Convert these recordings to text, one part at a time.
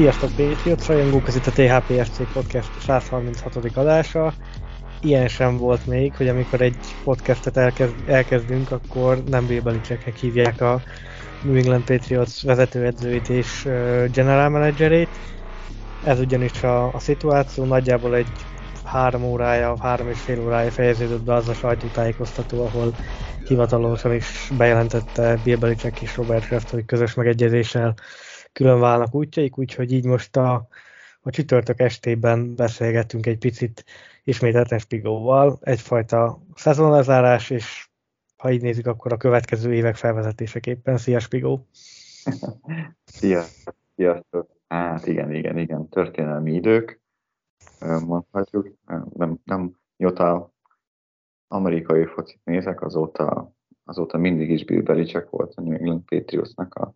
Sziasztok Patriots, rajongók, ez itt a THPSC Podcast 136. adása. Ilyen sem volt még, hogy amikor egy podcastet elkezd, elkezdünk, akkor nem Bill Belichicknek hívják a New England Patriots vezetőedzőit és general managerét. Ez ugyanis a, a szituáció, nagyjából egy három órája, három és fél órája fejeződött be az a sajtótájékoztató, ahol hivatalosan is bejelentette Bill Belichick és Robert Kraft, hogy közös megegyezéssel külön válnak útjaik, úgyhogy így most a, a csütörtök estében beszélgettünk egy picit ismételten Spigóval, egyfajta szezonlezárás, és ha így nézzük, akkor a következő évek felvezetéseképpen. Szia Spigó! Szia! Sziasztok! Hát igen, igen, igen, történelmi idők, mondhatjuk. Nem, nem mióta amerikai focit nézek, azóta, azóta mindig is Bill Belichick volt a New England Patriotsnak a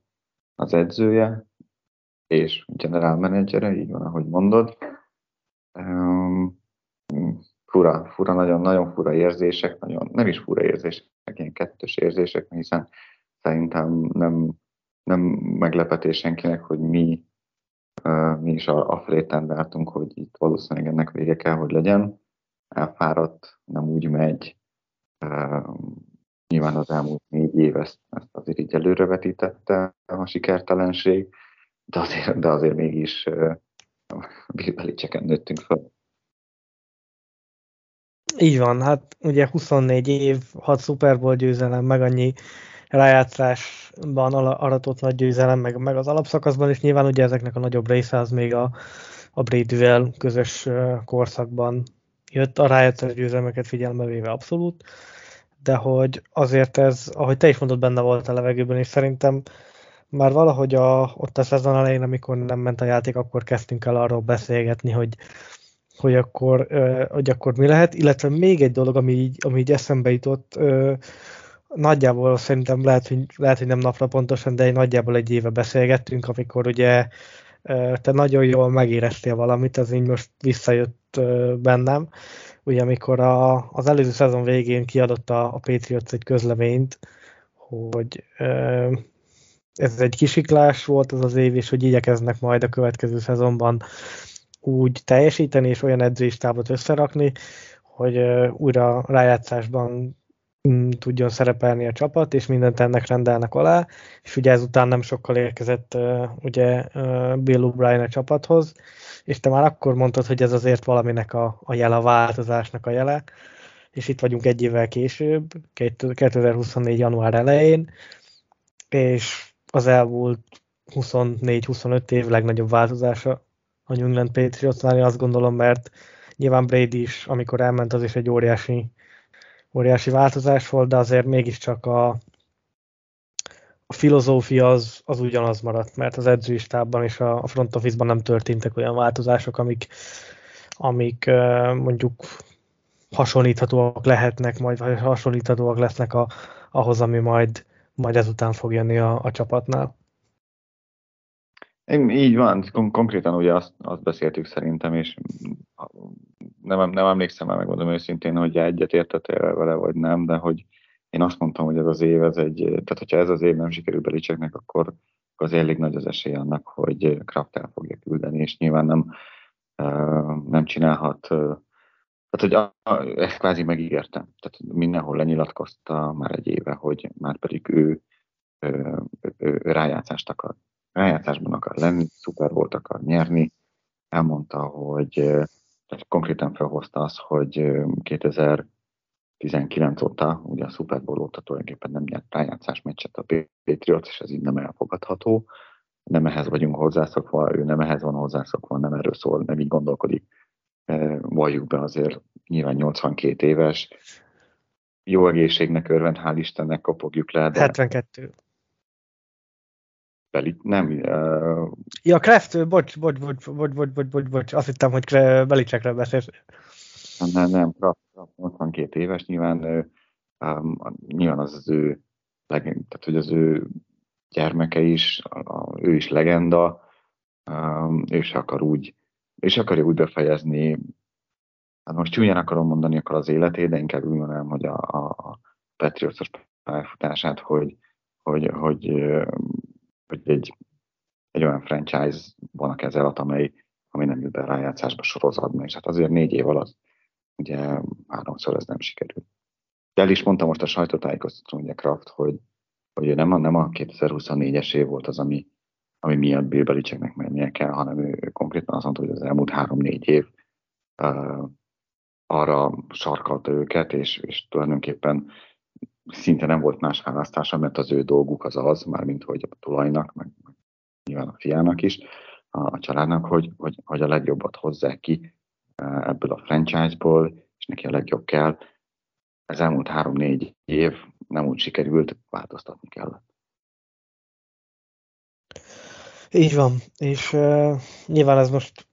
az edzője, és general menedzsere, így van, ahogy mondod. Um, fura, fura, nagyon, nagyon fura érzések, nagyon, nem is fura érzések, ilyen kettős érzések, hiszen szerintem nem, nem meglepetés senkinek, hogy mi, uh, mi is afelé tendáltunk, hogy itt valószínűleg ennek vége kell, hogy legyen. Elfáradt, nem úgy megy, uh, Nyilván az elmúlt négy év ezt, ezt azért így előrevetítette a sikertelenség, de azért, de azért mégis uh, Bill nőttünk fel. Így van, hát ugye 24 év, 6 Super Bowl győzelem, meg annyi rájátszásban aratott nagy győzelem, meg, meg az alapszakaszban, és nyilván ugye ezeknek a nagyobb része az még a, a Bradyvel közös korszakban jött, a rájátszás győzelmeket figyelme véve abszolút de hogy azért ez, ahogy te is mondod, benne volt a levegőben, és szerintem már valahogy a, ott a szezon elején, amikor nem ment a játék, akkor kezdtünk el arról beszélgetni, hogy, hogy, akkor, hogy akkor mi lehet, illetve még egy dolog, ami így, ami így eszembe jutott, nagyjából szerintem lehet, hogy, lehet, hogy nem napra pontosan, de egy nagyjából egy éve beszélgettünk, amikor ugye te nagyon jól megéreztél valamit, ez így most visszajött bennem, ugye amikor a, az előző szezon végén kiadott a, a Patriots egy közleményt, hogy ö, ez egy kisiklás volt az az év, és hogy igyekeznek majd a következő szezonban úgy teljesíteni, és olyan edzéstábot összerakni, hogy ö, újra rájátszásban m, tudjon szerepelni a csapat, és mindent ennek rendelnek alá, és ugye ezután nem sokkal érkezett ugye Bill O'Brien a csapathoz, és te már akkor mondtad, hogy ez azért valaminek a, a jele, a változásnak a jele, és itt vagyunk egy évvel később, 2024. január elején, és az elmúlt 24-25 év legnagyobb változása a New England Patriotsnál, azt gondolom, mert nyilván Brady is, amikor elment, az is egy óriási, óriási változás volt, de azért mégiscsak a filozófia az, az ugyanaz maradt, mert az edzőistában és a, a front office-ban nem történtek olyan változások, amik, amik mondjuk hasonlíthatóak lehetnek, majd vagy hasonlíthatóak lesznek a, ahhoz, ami majd, majd ezután fog jönni a, a csapatnál. Így van, Kon- konkrétan ugye azt, azt beszéltük szerintem, és nem, nem emlékszem el, megmondom őszintén, hogy egyet értettél vele, vagy nem, de hogy én azt mondtam, hogy ez az év, ez egy, tehát hogyha ez az év nem sikerül Belicseknek, akkor az elég nagy az esély annak, hogy Kraft el fogja küldeni, és nyilván nem, nem csinálhat, tehát hogy ezt kvázi megígértem. Tehát mindenhol lenyilatkozta már egy éve, hogy már pedig ő, ő, ő, ő rájátszást akar. Rájátszásban akar lenni, szuper volt akar nyerni. Elmondta, hogy tehát konkrétan felhozta azt, hogy 2000 19 óta, ugye a Super Bowl óta tulajdonképpen nem nyert rájátszás meccset a Patriots, és ez így nem elfogadható. Nem ehhez vagyunk hozzászokva, ő nem ehhez van hozzászokva, nem erről szól, nem így gondolkodik. E, valljuk be azért, nyilván 82 éves, jó egészségnek örvend, hál' Istennek kopogjuk le. De 72. Beli, nem. Uh... Ja, Kraft, bocs, bocs, bocs, bocs, bocs, bocs, bocs, azt hittem, hogy Belicsekre beszélsz. Nem, nem, Kraft, Kraft 82 éves, nyilván, um, nyilván az az ő, tehát hogy az ő gyermeke is, a, ő is legenda, um, és akar úgy, és akarja úgy befejezni, hát most csúnyán akarom mondani akkor az életét, de inkább úgy mondanám, hogy a, a Patriots pályafutását, hogy, hogy, hogy, hogy egy, egy olyan franchise van a keze alatt, amely, ami nem jut be rájátszásba sorozatban, és hát azért négy év alatt ugye háromszor ez nem sikerült. De el is mondta most a sajtótájékoztatón, ugye Kraft, hogy, hogy nem a, nem a 2024-es év volt az, ami, ami miatt Bill Belichicknek mennie kell, hanem ő konkrétan azt mondta, hogy az elmúlt három-négy év uh, arra sarkalta őket, és, és tulajdonképpen szinte nem volt más választása, mert az ő dolguk az az, mármint hogy a tulajnak, meg, meg nyilván a fiának is, a, a családnak, hogy, hogy, hogy a legjobbat hozzák ki ebből a franchise-ból, és neki a legjobb kell. Ez elmúlt három-négy év nem úgy sikerült, változtatni kellett. Így van, és uh, nyilván ez most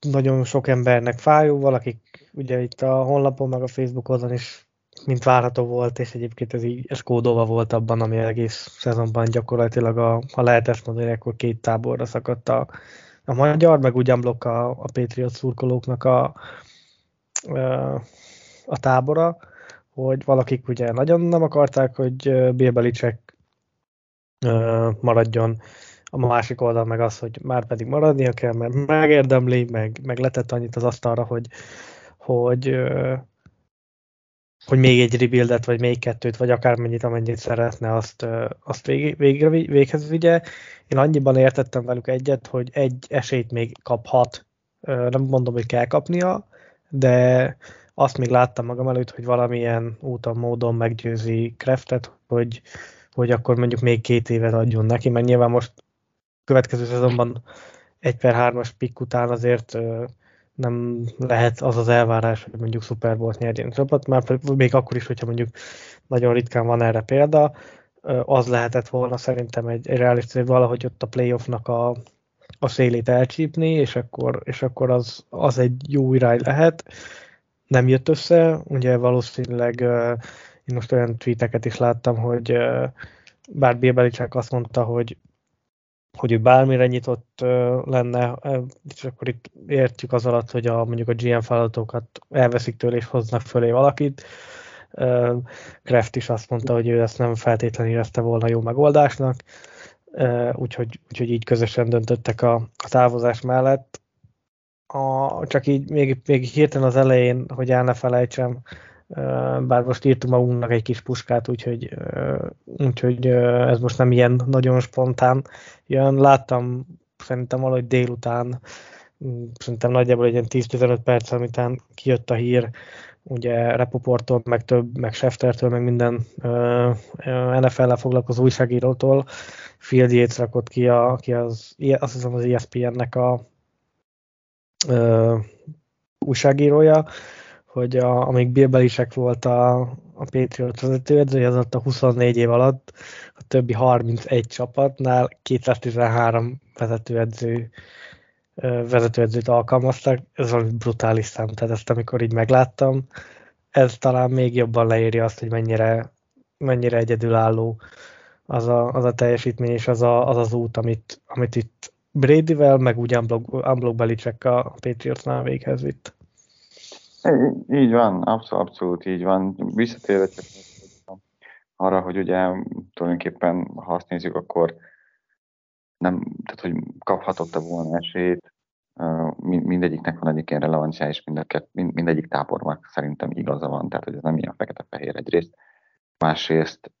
nagyon sok embernek fájó, valakik ugye itt a honlapon, meg a Facebook oldalon is mint várható volt, és egyébként ez így ez kódolva volt abban, ami egész szezonban gyakorlatilag, a, ha lehet ezt mondani, akkor két táborra szakadt a, a magyar, meg ugyan blokk a, a Patriot szurkolóknak a, a tábora, hogy valakik ugye nagyon nem akarták, hogy Bill Belichick maradjon, a másik oldal meg az, hogy már pedig maradnia kell, mert megérdemli, meg, meg letett annyit az asztalra, hogy, hogy, hogy még egy rebuildet, vagy még kettőt, vagy akármennyit, amennyit szeretne, azt, azt vég, végre, véghez vigye. Én annyiban értettem velük egyet, hogy egy esélyt még kaphat, nem mondom, hogy kell kapnia, de azt még láttam magam előtt, hogy valamilyen úton, módon meggyőzi Kreftet, hogy, hogy akkor mondjuk még két évet adjon neki, mert nyilván most következő szezonban egy per hármas pikk után azért nem lehet az az elvárás, hogy mondjuk Super Bowl-t nyerjen csapat, már még akkor is, hogyha mondjuk nagyon ritkán van erre példa, az lehetett volna szerintem egy, egy reális hogy valahogy ott a playoffnak a, a szélét elcsípni, és akkor, és akkor az, az egy jó irány lehet. Nem jött össze, ugye valószínűleg én most olyan tweeteket is láttam, hogy bár Bill azt mondta, hogy hogy ő bármire nyitott lenne, és akkor itt értjük az alatt, hogy a, mondjuk a GM feladatokat elveszik tőle és hoznak fölé valakit. Kraft is azt mondta, hogy ő ezt nem feltétlenül érezte volna jó megoldásnak, úgyhogy, úgyhogy így közösen döntöttek a, a távozás mellett. A, csak így még, még hirtelen az elején, hogy el ne felejtsem, bár most írtunk magunknak egy kis puskát, úgyhogy, úgyhogy ez most nem ilyen nagyon spontán jön. Láttam szerintem valahogy délután, szerintem nagyjából egy ilyen 10-15 perc, amitán kijött a hír, ugye Repoportól, meg több, meg Scheftertől, meg minden NFL-lel foglalkozó újságírótól Field Yates rakott ki, a, ki az, azt hiszem az ESPN-nek a ö, újságírója, hogy a, amíg Bill Belichick volt a, a Patriot vezetőedzője, az ott a 24 év alatt a többi 31 csapatnál 213 vezetőedző vezetőedzőt alkalmaztak, ez valami brutális szám, tehát ezt amikor így megláttam, ez talán még jobban leírja azt, hogy mennyire, mennyire egyedülálló az a, az a teljesítmény és az, a, az az út, amit, amit itt Bradyvel, meg úgy Unblock, Unblock Belichick a Patriotsnál véghez vitt. Így van, abszolút, abszolút így van. Visszatérve csak arra, hogy ugye tulajdonképpen, ha azt nézzük, akkor nem, tehát hogy kaphatott volna esélyt, mindegyiknek van ilyen relevancia, és mind, mindegyik tábornak szerintem igaza van, tehát hogy ez nem ilyen fekete-fehér egyrészt. Másrészt,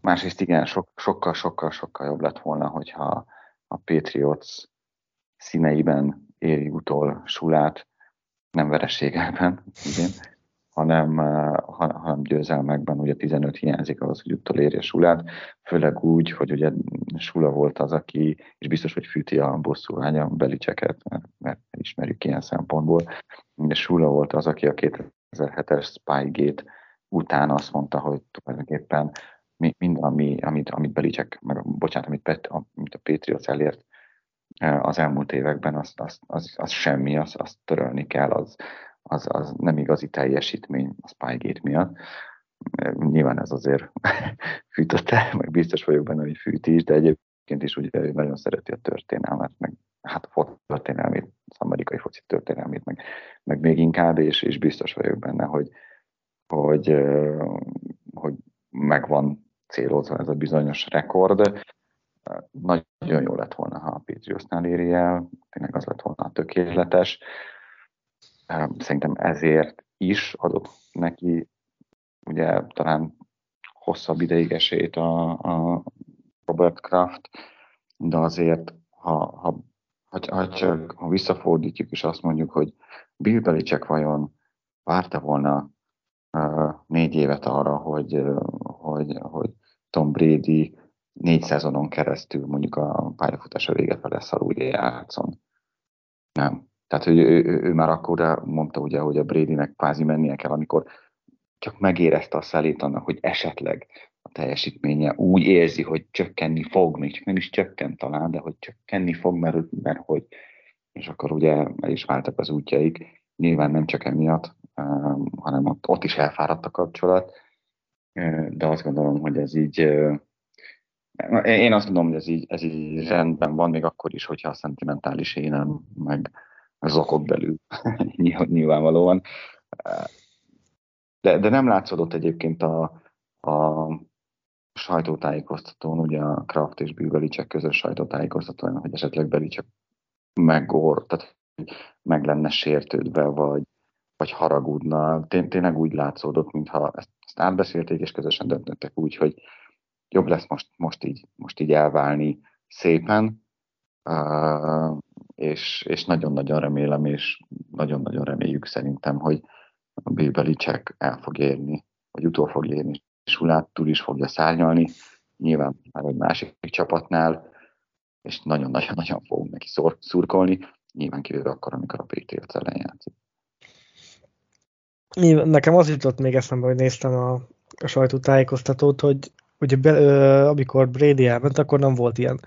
másrészt igen, sokkal, sokkal, sokkal jobb lett volna, hogyha a Patriots színeiben éri utol Sulát, nem vereségekben, igen, hanem, eh, hanem győzelmekben, ugye 15 hiányzik ahhoz, hogy utolérje Sulát, főleg úgy, hogy ugye Sula volt az, aki, és biztos, hogy fűti a bosszú vágya Belicseket, mert, mert ismerjük ilyen szempontból, és Sula volt az, aki a 2007-es Spygate után azt mondta, hogy tulajdonképpen minden, ami, amit, amit Belicek, meg bocsánat, amit, Pet, amit a Patriots elért az elmúlt években, az, az, az, az semmi, az, azt törölni kell, az, az, az nem igazi teljesítmény a Spygate miatt. Nyilván ez azért fűtötte, meg biztos vagyok benne, hogy fűti is, de egyébként is ugye nagyon szereti a történelmet, meg hát a foci történelmét, az amerikai foci történelmét, meg, meg még inkább, és, és biztos vagyok benne, hogy, hogy, hogy megvan célozva ez a bizonyos rekord. Nagyon jó lett volna, ha a Patriotsnál éri el, tényleg az lett volna tökéletes. Szerintem ezért is adott neki ugye talán hosszabb ideig esélyt a, a Robert Kraft, de azért, ha, ha, ha, ha csak ha visszafordítjuk és azt mondjuk, hogy Bill Belichick vajon várta volna uh, négy évet arra, hogy, uh, hogy, hogy Tom Brady négy szezonon keresztül mondjuk a pályafutása vége fele szarújra játszon. Nem. Tehát, hogy ő, ő, ő már akkor mondta ugye, hogy a Bradynek kvázi mennie kell, amikor csak megérezte a szelét annak, hogy esetleg a teljesítménye úgy érzi, hogy csökkenni fog, még csak nem is csökkent talán, de hogy csökkenni fog, mert, mert hogy, és akkor ugye el is váltak az útjaik, nyilván nem csak emiatt, hanem ott, ott is elfáradt a kapcsolat, de azt gondolom, hogy ez így, én azt gondolom, hogy ez így, ez így rendben van, még akkor is, hogyha a szentimentális énem, meg zokog belül nyilvánvalóan. De, de nem látszódott egyébként a, a sajtótájékoztatón, ugye a Kraft és Bill Belicek közös sajtótájékoztatón, hogy esetleg Belicek megor, tehát meg lenne sértődve, vagy, vagy haragudna. Tény, tényleg úgy látszódott, mintha ezt, ezt átbeszélték, és közösen döntöttek úgy, hogy jobb lesz most, most, így, most így elválni szépen, és, és nagyon-nagyon remélem, és nagyon-nagyon reméljük szerintem, hogy a Bill Belichick el fog érni, vagy utol fog érni, és Hulát túl is fogja szárnyalni, nyilván már egy másik csapatnál, és nagyon-nagyon-nagyon fogunk neki szor, szurkolni, nyilván kivéve akkor, amikor a Patriots ellen játszik. Nekem az jutott még eszembe, hogy néztem a, a sajtótájékoztatót, hogy ugye be, ö, amikor Brady elment, akkor nem volt ilyen.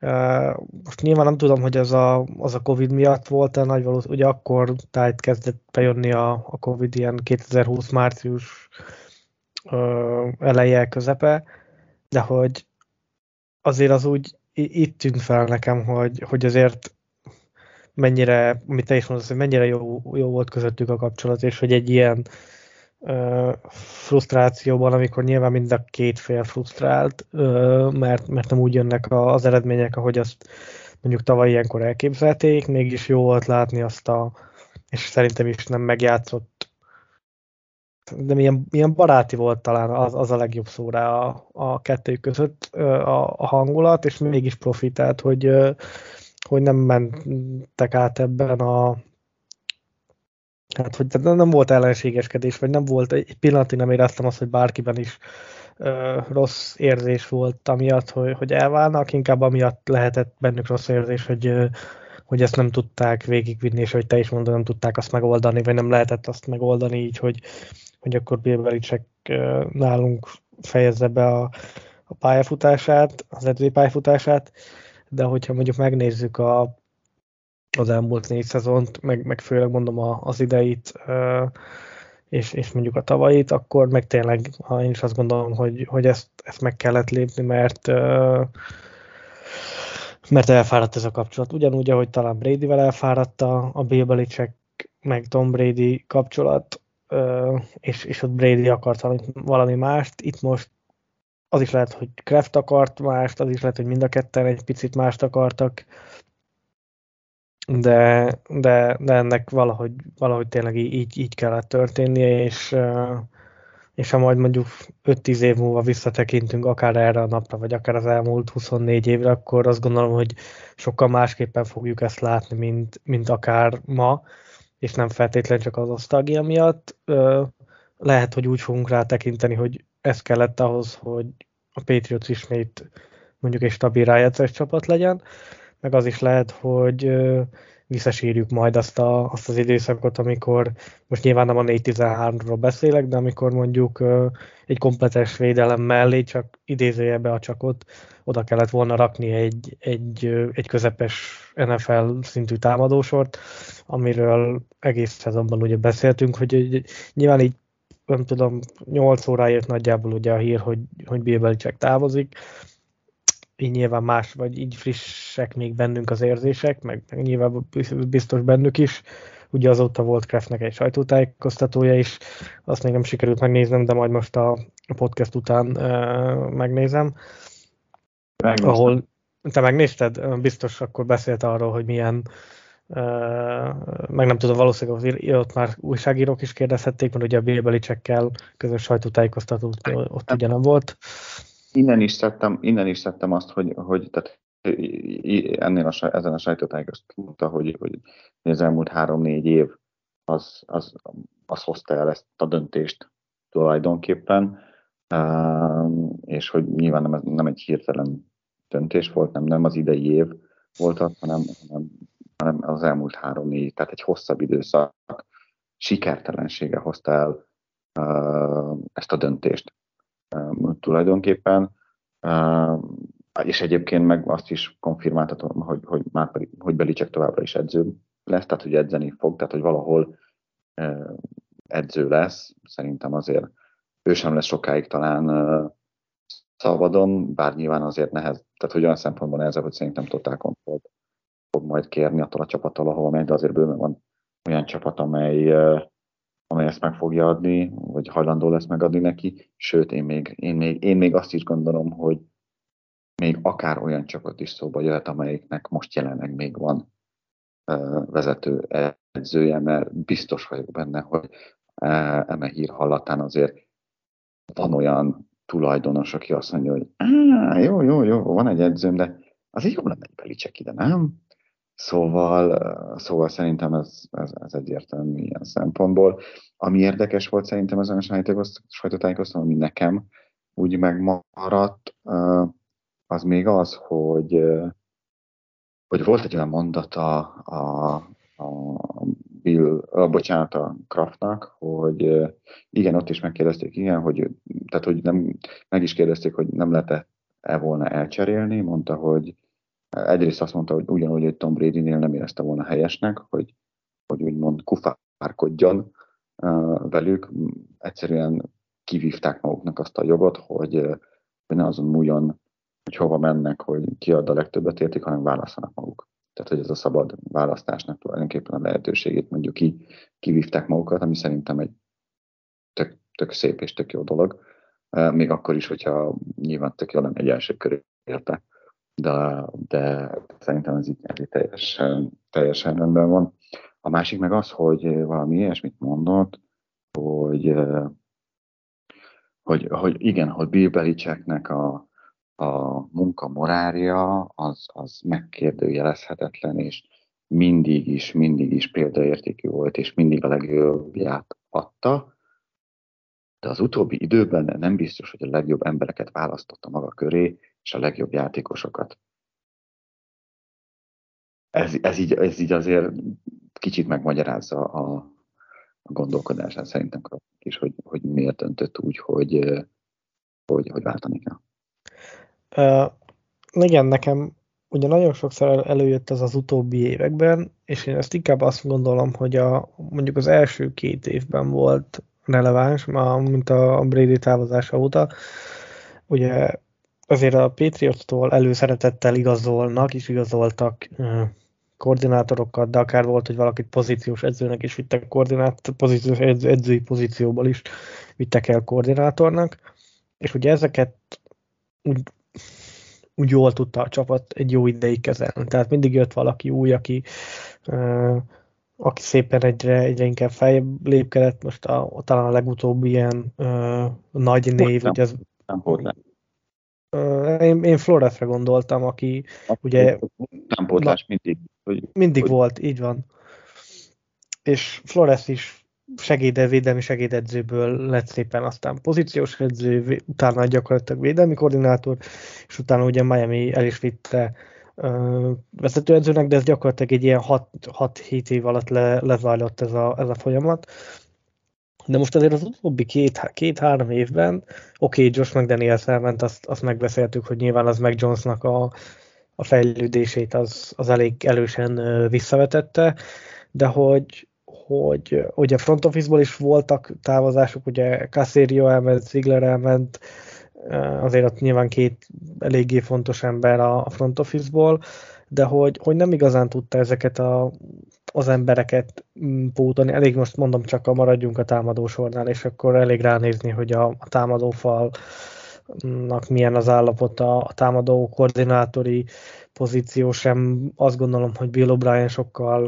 Uh, most nyilván nem tudom, hogy az a, az a Covid miatt volt-e nagy valószínű, ugye akkor tájt kezdett bejönni a, a Covid ilyen 2020 március uh, eleje, közepe, de hogy azért az úgy itt tűnt fel nekem, hogy, hogy azért mennyire, amit te is mondasz, hogy mennyire jó, jó volt közöttük a kapcsolat, és hogy egy ilyen uh, frusztrációban, amikor nyilván mind a két fél frusztrált, mert, mert nem úgy jönnek az eredmények, ahogy azt mondjuk tavaly ilyenkor elképzelték, mégis jó volt látni azt a, és szerintem is nem megjátszott de milyen, milyen baráti volt talán az, az a legjobb szó rá a, a kettőjük között a, a hangulat, és mégis profitált, hogy, hogy nem mentek át ebben a hát, hogy nem volt ellenségeskedés, vagy nem volt egy pillanatig nem éreztem azt, hogy bárkiben is ö, rossz érzés volt amiatt, hogy, hogy elválnak, inkább amiatt lehetett bennük rossz érzés, hogy ö, hogy ezt nem tudták végigvinni, és hogy te is mondod, nem tudták azt megoldani, vagy nem lehetett azt megoldani így, hogy, hogy akkor Bill Belichick nálunk fejezze be a, a pályafutását, az edzői pályafutását, de hogyha mondjuk megnézzük a, az elmúlt négy szezont, meg, meg főleg mondom a, az ideit, és, és mondjuk a tavait, akkor meg tényleg, ha én is azt gondolom, hogy, hogy ezt, ezt meg kellett lépni, mert mert elfáradt ez a kapcsolat. Ugyanúgy, ahogy talán Bradyvel elfáradt a, a Bill Belichick meg Tom Brady kapcsolat, és, és ott Brady akart valami, valami mást. Itt most az is lehet, hogy Kraft akart mást, az is lehet, hogy mind a ketten egy picit mást akartak, de, de, de ennek valahogy, valahogy tényleg így, így kellett történnie, és, és ha majd mondjuk 5-10 év múlva visszatekintünk akár erre a napra, vagy akár az elmúlt 24 évre, akkor azt gondolom, hogy sokkal másképpen fogjuk ezt látni, mint, mint akár ma, és nem feltétlenül csak az osztalgia miatt. Lehet, hogy úgy fogunk rá tekinteni, hogy ez kellett ahhoz, hogy a Patriots ismét mondjuk egy stabil rájátszás csapat legyen, meg az is lehet, hogy visszasírjuk majd azt, a, azt az időszakot, amikor most nyilván nem a 4-13-ról beszélek, de amikor mondjuk egy kompletes védelem mellé csak idézőjebe a csakot, oda kellett volna rakni egy, egy, egy közepes NFL szintű támadósort, amiről egész szezonban ugye beszéltünk, hogy nyilván így nem tudom, 8 óráért nagyjából ugye a hír, hogy, hogy Bill Belichick távozik, így nyilván más, vagy így frissek még bennünk az érzések, meg, meg nyilván biztos bennük is. Ugye azóta volt Kraftnek egy sajtótájékoztatója is, azt még nem sikerült megnéznem, de majd most a podcast után uh, megnézem. Megnéztem. Ahol te megnézted? Biztos akkor beszélt arról, hogy milyen Uh, meg nem tudom, valószínűleg ott már újságírók is kérdezhették, mert ugye a Bill Belichickkel közös sajtótájékoztató ott ugye nem volt innen is szedtem, innen is szedtem azt, hogy, hogy tehát ennél a, ezen a sajtótájékoztatón mondta, hogy, hogy az elmúlt három-négy év az, az, az hozta el ezt a döntést tulajdonképpen, és hogy nyilván nem, nem egy hirtelen döntés volt, nem, nem az idei év volt az, hanem, hanem, hanem az elmúlt három-négy, tehát egy hosszabb időszak sikertelensége hozta el ezt a döntést tulajdonképpen, és egyébként meg azt is konfirmáltatom, hogy, hogy már hogy Belicek továbbra is edző lesz, tehát hogy edzeni fog, tehát hogy valahol edző lesz, szerintem azért ő sem lesz sokáig talán szabadon, bár nyilván azért nehez, tehát hogy olyan szempontból nehezebb, hogy szerintem totál kontrollt fog majd kérni attól a csapattól, ahol megy, de azért bőven van olyan csapat, amely amely ezt meg fogja adni, vagy hajlandó lesz megadni neki, sőt, én még, én még, én még azt is gondolom, hogy még akár olyan csapat is szóba jöhet, amelyiknek most jelenleg még van vezető edzője, mert biztos vagyok benne, hogy eme hír hallatán azért van olyan tulajdonos, aki azt mondja, hogy jó, jó, jó, van egy edzőm, de azért jobb lenne egy Belicek ide, nem? Szóval, szóval szerintem ez, ez, ez egyértelmű ilyen szempontból. Ami érdekes volt szerintem ezen a sajtótájékoztatón, ami nekem úgy megmaradt, az még az, hogy, hogy volt egy olyan mondata a, a Bill, a, bocsánat, a Kraftnak, hogy igen, ott is megkérdezték, igen, hogy, tehát, hogy nem, meg is kérdezték, hogy nem lehet-e volna elcserélni, mondta, hogy Egyrészt azt mondta, hogy ugyanúgy, hogy Tom Brady-nél nem érezte volna helyesnek, hogy, hogy úgymond kufárkodjon velük. Egyszerűen kivívták maguknak azt a jogot, hogy, hogy ne azon múljon, hogy hova mennek, hogy ki ad a legtöbbet értik, hanem választanak maguk. Tehát, hogy ez a szabad választásnak tulajdonképpen a lehetőségét mondjuk ki, kivívták magukat, ami szerintem egy tök, tök szép és tök jó dolog. Még akkor is, hogyha nyilván tök jó lenne egy első körül érte de, de szerintem ez így, teljesen, teljesen rendben van. A másik meg az, hogy valami ilyesmit mondott, hogy, hogy, hogy igen, hogy Bill Belichicknek a, a munka morálja az, az megkérdőjelezhetetlen, és mindig is, mindig is példaértékű volt, és mindig a legjobbját adta, de az utóbbi időben nem biztos, hogy a legjobb embereket választotta maga köré, és a legjobb játékosokat. Ez, ez, így, ez így azért kicsit megmagyarázza a, a gondolkodását szerintem is, hogy, hogy miért döntött úgy, hogy, hogy, hogy váltani kell. Uh, igen, nekem ugye nagyon sokszor előjött ez az utóbbi években, és én ezt inkább azt gondolom, hogy a, mondjuk az első két évben volt releváns, mint a Brady távozása óta. Ugye azért a Patriots-tól előszeretettel igazolnak, és igazoltak koordinátorokat, de akár volt, hogy valakit pozíciós edzőnek is vittek koordinát, pozíciós edző, edzői pozícióból is vittek el koordinátornak, és ugye ezeket úgy, úgy jól tudta a csapat egy jó ideig kezelni. Tehát mindig jött valaki új, aki, uh, aki szépen egyre, egyre inkább feljebb lépkedett. Most a, talán a legutóbbi ilyen uh, nagy név, ugye az, nem. Én, én Floresre gondoltam, aki a, ugye... Támpótlás mindig. Hogy, mindig hogy... volt, így van. És Flores is segédvédelmi segédedzőből lett szépen aztán pozíciós edző, utána gyakorlatilag védelmi koordinátor, és utána ugye Miami el is vitte vezetőedzőnek, de ez gyakorlatilag egy ilyen 6-7 év alatt le, lezajlott ez a, ez a folyamat. De most azért az utóbbi két, két-három évben, oké, okay, Josh McDaniels elment, azt, azt megbeszéltük, hogy nyilván az meg Jonesnak a, a fejlődését az, az elég elősen visszavetette, de hogy, hogy ugye front office-ból is voltak távozások, ugye Caserio elment, Ziegler elment, azért ott nyilván két eléggé fontos ember a front office-ból, de hogy, hogy nem igazán tudta ezeket a, az embereket mm, pótolni. Elég most mondom csak, a maradjunk a támadósornál, és akkor elég ránézni, hogy a, a támadófalnak milyen az állapota, a támadó koordinátori pozíció sem. Azt gondolom, hogy Bill O'Brien sokkal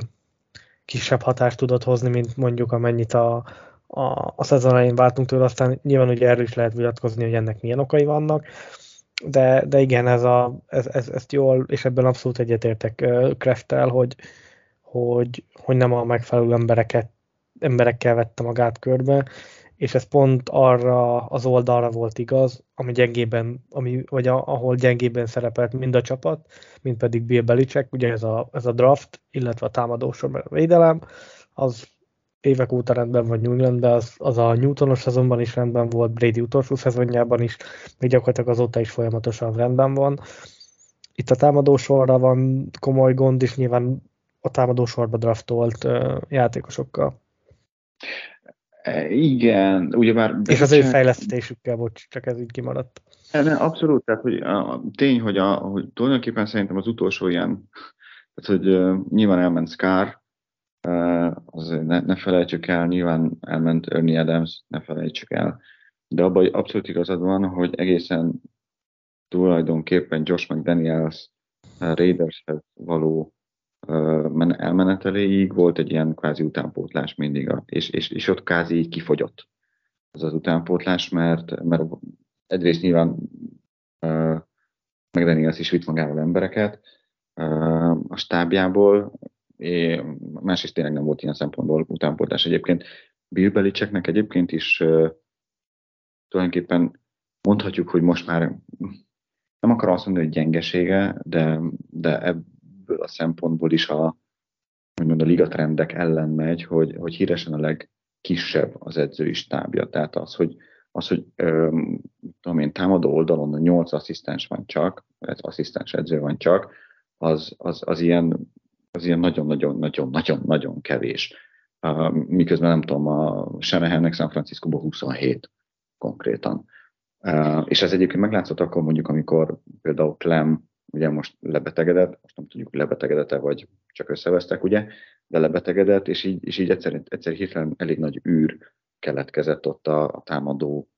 kisebb hatást tudott hozni, mint mondjuk amennyit a, a, a szezon elején vártunk tőle, aztán nyilván ugye erről is lehet vitatkozni, hogy ennek milyen okai vannak, de, de igen, ez a, ez, ez, ezt jól, és ebben abszolút egyetértek Kreftel, hogy, hogy, hogy nem a megfelelő embereket, emberekkel vette magát körbe, és ez pont arra az oldalra volt igaz, ami gyengében, ami, vagy a, ahol gyengében szerepelt mind a csapat, mind pedig Bill Belichick, ugye ez a, ez a draft, illetve a támadósor, mert a védelem, az évek óta rendben van New Englandben, az, az a Newtonos szezonban is rendben volt, Brady utolsó szezonjában is, még gyakorlatilag azóta is folyamatosan rendben van. Itt a támadósorra van komoly gond, és nyilván a támadósorba draftolt uh, játékosokkal. E, igen, ugyebár... És az ő fejlesztésükkel, bocs, csak ez így kimaradt. E, ne, abszolút, tehát hogy a, tény, hogy, a, hogy tulajdonképpen szerintem az utolsó ilyen, tehát hogy uh, nyilván elment Scar, az ne, ne felejtsük el, nyilván elment Ernie Adams, ne felejtsük el, de abban abszolút igazad van, hogy egészen tulajdonképpen Josh McDaniels Raidershez való elmeneteléig volt egy ilyen kvázi utánpótlás mindig, és, és, és ott kvázi kifogyott az az utánpótlás, mert, mert egyrészt nyilván uh, McDaniels is vitt magával embereket uh, a stábjából, É, másrészt tényleg nem volt ilyen szempontból utánpótlás. Egyébként Bill Belichicknek egyébként is uh, tulajdonképpen mondhatjuk, hogy most már nem akarom azt mondani, hogy gyengesége, de, de ebből a szempontból is a, mondjam, a ligatrendek ellen megy, hogy, hogy híresen a legkisebb az edzői stábja. Tehát az, hogy, az, hogy öm, tudom én, támadó oldalon 8 asszisztens van csak, ez asszisztens edző van csak, az, az, az ilyen az ilyen nagyon-nagyon-nagyon-nagyon-nagyon kevés. Uh, miközben nem tudom, a Shanahannek San Francisco 27 konkrétan. És ez egyébként meglátszott akkor mondjuk, amikor például Clem ugye most lebetegedett, most nem tudjuk, lebetegedett-e, vagy csak összevesztek, ugye, de lebetegedett, és így, és így egyszer, egyszer hirtelen elég nagy űr keletkezett ott a, a támadó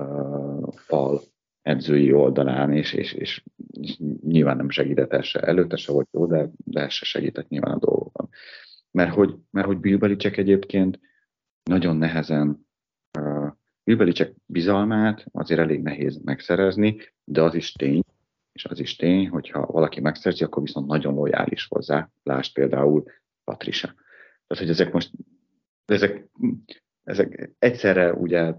uh, fal edzői oldalán, és, és, és, és nyilván nem segített el se. Előtte se volt jó, de, de ez se segített nyilván a dolgokban. Mert hogy, mert hogy Bill Belichick egyébként nagyon nehezen uh, Bill Belichick bizalmát azért elég nehéz megszerezni, de az is tény, és az is tény, hogyha valaki megszerzi, akkor viszont nagyon lojális hozzá. Lásd például Patricia. Tehát, hogy ezek most, ezek, ezek egyszerre ugye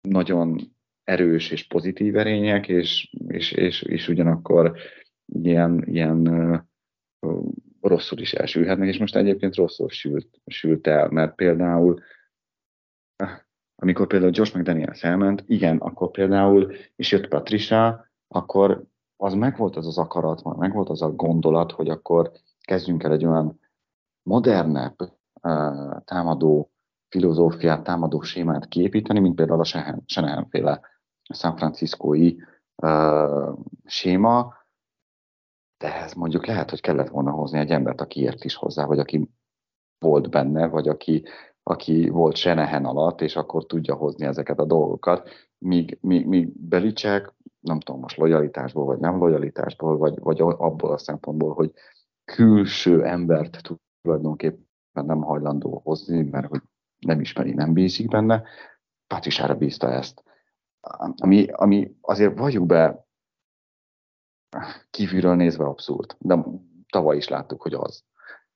nagyon erős és pozitív erények, és, és, és, és ugyanakkor ilyen, ilyen rosszul is elsülhetnek, és most egyébként rosszul sült, sült el, mert például amikor például Josh McDaniels elment, igen, akkor például, és jött Patricia, akkor az megvolt az az akarat, megvolt az a gondolat, hogy akkor kezdjünk el egy olyan modernebb támadó filozófiát, támadó sémát kiépíteni, mint például a Shanahan féle San Franciscói uh, séma, de ez mondjuk lehet, hogy kellett volna hozni egy embert, aki ért is hozzá, vagy aki volt benne, vagy aki, aki volt Senehen alatt, és akkor tudja hozni ezeket a dolgokat, míg, míg, míg Belicek, nem tudom most lojalitásból, vagy nem lojalitásból, vagy, vagy abból a szempontból, hogy külső embert tulajdonképpen nem hajlandó hozni, mert hogy nem ismeri, nem bízik benne, Patrisára bízta ezt ami, ami azért vagyunk be kívülről nézve abszurd, de tavaly is láttuk, hogy az.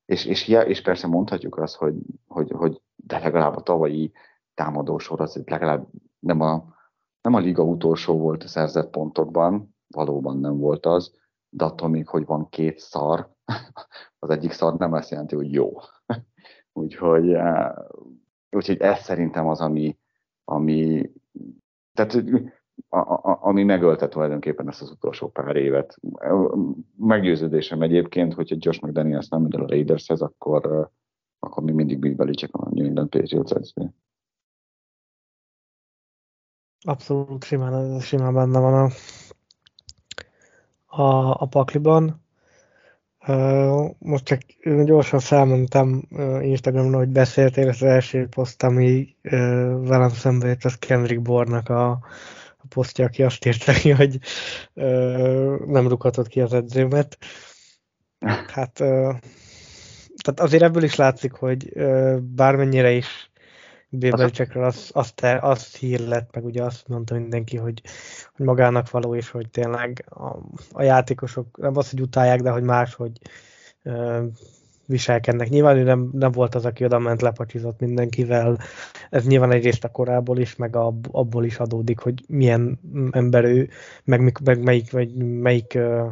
És, és, és persze mondhatjuk azt, hogy, hogy, hogy de legalább a tavalyi támadósor az legalább nem a, nem a liga utolsó volt a szerzett pontokban, valóban nem volt az, de attól még, hogy van két szar, az egyik szar nem azt jelenti, hogy jó. úgyhogy, eh, úgyhogy ez szerintem az, ami, ami tehát ami megölte tulajdonképpen ezt az utolsó pár évet. Meggyőződésem egyébként, hogyha Josh McDaniels nem megy el a Raidershez, akkor, akkor még mindig Bill Belichick a New England Patriots edzője. Abszolút simán, simán benne van a, a, a pakliban. Most csak gyorsan felmentem Instagramra, hogy beszéltél, az első poszt, ami velem szembe jött, az Kendrick Bornak a, a posztja, aki azt írta ki, hogy uh, nem rukhatott ki az edzőmet. Hát, uh, tehát azért ebből is látszik, hogy uh, bármennyire is Bélbelicsekről az, az, az hír lett, meg ugye azt mondta mindenki, hogy, hogy magának való, és hogy tényleg a, a játékosok nem az, hogy utálják, de hogy máshogy ö, viselkednek. Nyilván ő nem, nem volt az, aki oda ment, lepacsizott mindenkivel. Ez nyilván egyrészt a korából is, meg ab, abból is adódik, hogy milyen ember ő, meg, meg melyik, vagy melyik ö,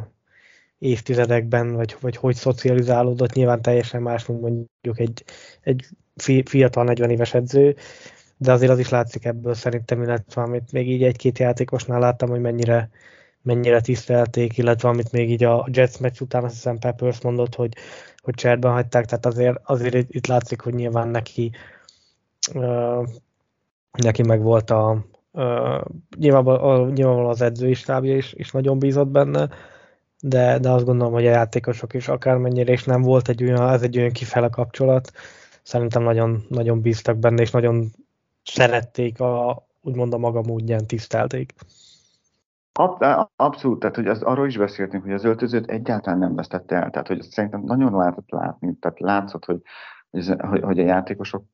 évtizedekben, vagy, vagy hogy szocializálódott, nyilván teljesen más, mint mondjuk egy, egy fiatal 40 éves edző, de azért az is látszik ebből szerintem, illetve amit még így egy-két játékosnál láttam, hogy mennyire, mennyire tisztelték, illetve amit még így a Jets meccs után azt hiszem Peppers mondott, hogy, hogy cserben hagyták, tehát azért, azért itt látszik, hogy nyilván neki uh, neki meg volt a uh, nyilvánvalóan, az edzői stábja is, is nagyon bízott benne, de, de azt gondolom, hogy a játékosok is akármennyire, és nem volt egy olyan, ez egy olyan kifele kapcsolat, szerintem nagyon, nagyon bíztak benne, és nagyon szerették, a, úgymond a maga módján tisztelték. Abszolút, tehát hogy az, arról is beszéltünk, hogy az öltözőt egyáltalán nem vesztette el, tehát hogy szerintem nagyon lehetett látni, tehát látszott, hogy, hogy, a játékosok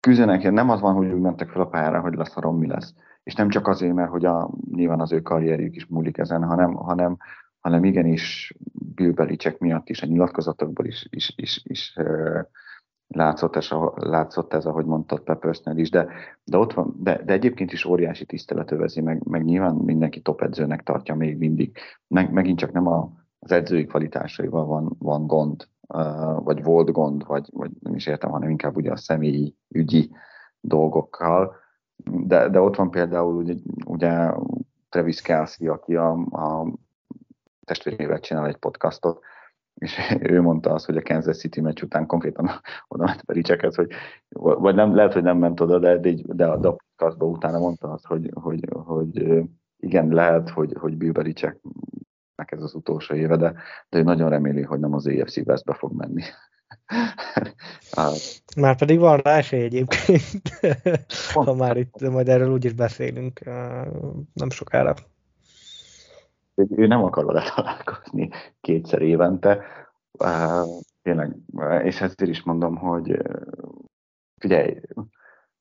küzdenek, nem az van, hogy úgy mentek fel a pályára, hogy lesz a mi lesz. És nem csak azért, mert hogy a, nyilván az ő karrierjük is múlik ezen, hanem, hanem, hanem igenis Bill Belichick miatt is, a nyilatkozatokból is, is, is, is látszott ez, látszott ez ahogy mondtad Peppersnél is, de, de, ott van, de, de egyébként is óriási tisztelet övezi, meg, meg nyilván mindenki top edzőnek tartja még mindig. Meg, megint csak nem a, az edzői kvalitásaival van, van gond, vagy volt gond, vagy, vagy nem is értem, hanem inkább ugye a személyi ügyi dolgokkal. De, de ott van például ugye, ugye Travis Kelsey, aki a, a testvérével csinál egy podcastot, és ő mondta azt, hogy a Kansas City meccs után konkrétan oda ment Belicheket, hogy vagy nem, lehet, hogy nem ment oda, de, de a podcastban utána mondta azt, hogy, hogy, hogy igen, lehet, hogy, hogy Bill Belichicknek ez az utolsó éve, de, de ő nagyon reméli, hogy nem az AFC Westbe fog menni. Már pedig van rá esély egyébként, ha már itt majd erről úgyis beszélünk nem sokára ő nem akar vele találkozni kétszer évente. Tényleg, és ezért is mondom, hogy figyelj,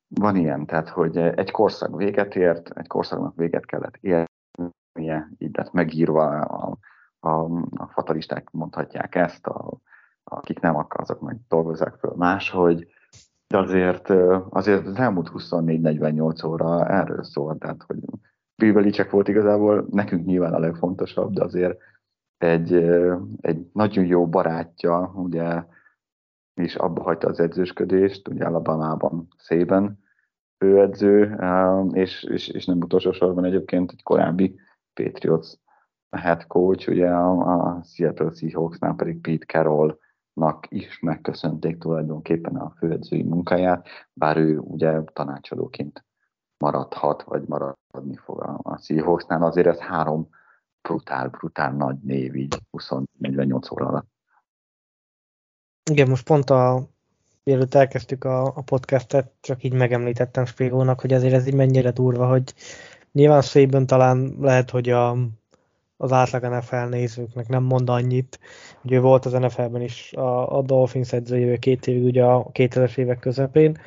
van ilyen, tehát, hogy egy korszak véget ért, egy korszaknak véget kellett érnie, így lett megírva, a, a, a fatalisták mondhatják ezt, a, akik nem akar, azok meg dolgozzák föl máshogy, de azért, azért az elmúlt 24-48 óra erről szól, tehát, hogy Bill volt igazából nekünk nyilván a legfontosabb, de azért egy, egy nagyon jó barátja, ugye, és abba hagyta az edzősködést, ugye Alabama-ban szében főedző, és, és, és nem utolsó sorban egyébként egy korábbi Patriots head coach, ugye a, a Seattle Seahawksnál pedig Pete Carrollnak is megköszönték tulajdonképpen a főedzői munkáját, bár ő ugye tanácsadóként maradhat, vagy maradni fog a, Seahawksnál, azért ez három brutál, brutál nagy név így 20-48 óra alatt. Igen, most pont a mielőtt elkezdtük a, a podcastet, csak így megemlítettem Spigónak, hogy azért ez így mennyire durva, hogy nyilván szépen talán lehet, hogy a, az átlag NFL nézőknek nem mond annyit. Ugye volt az NFL-ben is a, a Dolphins edzőjével két évig, ugye a 2000-es évek közepén,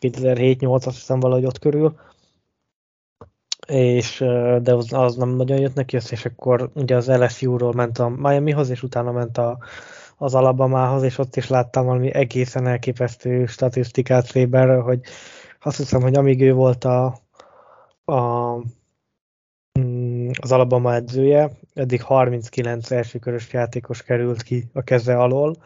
2007-8 azt hiszem valahogy ott körül, és, de az, az nem nagyon jött neki össze, és akkor ugye az LSU-ról ment a Miamihoz, és utána ment a, az Alabamához, és ott is láttam valami egészen elképesztő statisztikát Weberről, hogy azt hiszem, hogy amíg ő volt a, a mm, az Alabama edzője, eddig 39 elsőkörös játékos került ki a keze alól,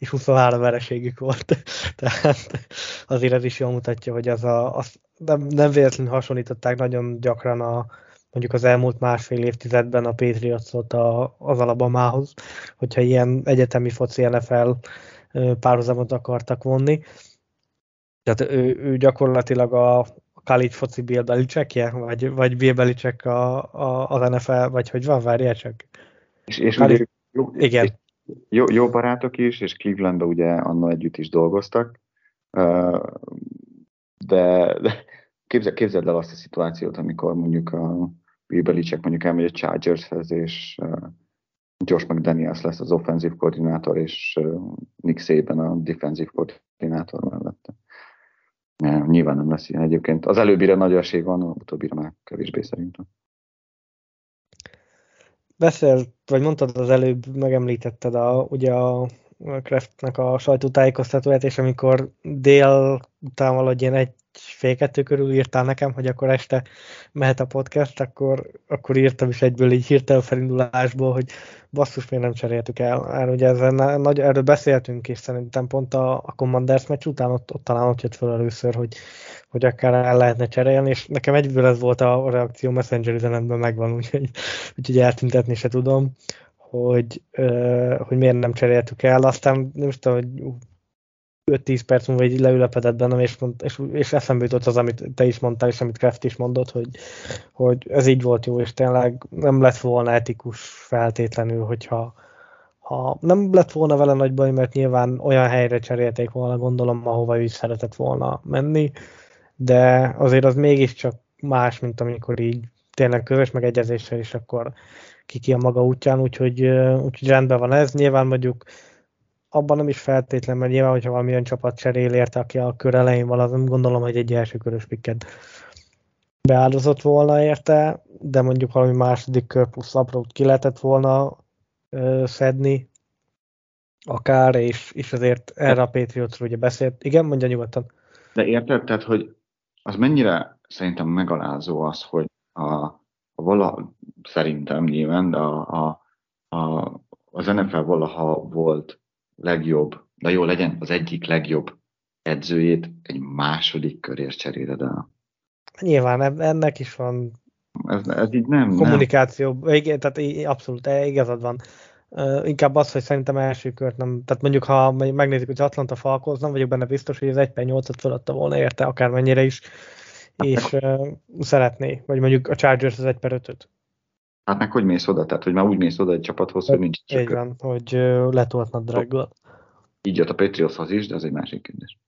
és 23 vereségük volt. Tehát azért ez is jól mutatja, hogy az a, az nem, nem véletlenül hasonlították nagyon gyakran a, mondjuk az elmúlt másfél évtizedben a Patriotsot a, az Alabamához, hogyha ilyen egyetemi foci NFL párhuzamot akartak vonni. Tehát ő, ő gyakorlatilag a, college foci Bill Belichickje, vagy, vagy Bill Belichick a, a, az NFL, vagy hogy van, várjál csak. És, és ugye, jó, igen. Jó, jó barátok is, és Clevelandben ugye annó együtt is dolgoztak, de, de képzel, képzeld el azt a szituációt, amikor mondjuk a Bill Belichick mondjuk elmegy a Chargershez, és Josh McDaniels lesz az offenzív koordinátor, és Nick Saban a defensív koordinátor mellette. Nem, nyilván nem lesz ilyen egyébként. Az előbbire nagy esély van, a utóbbire már kevésbé szerintem. Beszélt, vagy mondtad az előbb, megemlítetted a, ugye a Kraftnek a sajtótájékoztatóját, és amikor dél után valahogy ilyen egy fél kettő körül írtál nekem, hogy akkor este mehet a podcast, akkor, akkor írtam is egyből így hirtelen felindulásból, hogy basszus, miért nem cseréltük el. Erről, ugye ezen, nagy, erről beszéltünk, és szerintem pont a, a Commanders meccs után ott, ott talán ott jött fel először, hogy, hogy akár el lehetne cserélni, és nekem egyből ez volt a reakció Messenger üzenetben megvan, úgyhogy, úgyhogy eltüntetni se tudom hogy, hogy miért nem cseréltük el. Aztán nem tudom, hogy 5-10 perc múlva így leülepedett bennem, és, mond, és, és eszembe jutott az, amit te is mondtál, és amit Kraft is mondott, hogy, hogy ez így volt jó, és tényleg nem lett volna etikus feltétlenül, hogyha ha nem lett volna vele nagy baj, mert nyilván olyan helyre cserélték volna, gondolom, ahova ő is szeretett volna menni, de azért az mégiscsak más, mint amikor így tényleg közös megegyezéssel is akkor ki ki a maga útján, úgyhogy, úgyhogy rendben van ez. Nyilván mondjuk abban nem is feltétlen, mert nyilván, hogyha valamilyen csapat cserél érte, aki a kör elején van, az nem gondolom, hogy egy első körös pikket beáldozott volna érte, de mondjuk valami második kör plusz aprót ki lehetett volna ö, szedni, akár, és, és azért erre a Patriotsról ugye beszélt. Igen, mondja nyugodtan. De érted, tehát, hogy az mennyire szerintem megalázó az, hogy a, a vala, szerintem nyilván, de a, a, a, az NFL valaha volt legjobb, de jó legyen, az egyik legjobb edzőjét egy második körért cseréled el. Nyilván ennek is van ez, ez így nem, kommunikáció, nem. Igen, tehát abszolút igazad van. Uh, inkább az, hogy szerintem első kört nem, tehát mondjuk ha megnézzük, hogy Atlanta Falcons, nem vagyok benne biztos, hogy az 1 per 8-at feladta volna érte, akármennyire is, és uh, szeretné, vagy mondjuk a Chargers az 1 per 5-öt. Hát meg hogy mész oda? Tehát, hogy már úgy mész oda egy csapathoz, hogy nincs. Így van, hogy letolt nadrággal. Így jött a Patriotshoz is, de ez egy másik kérdés.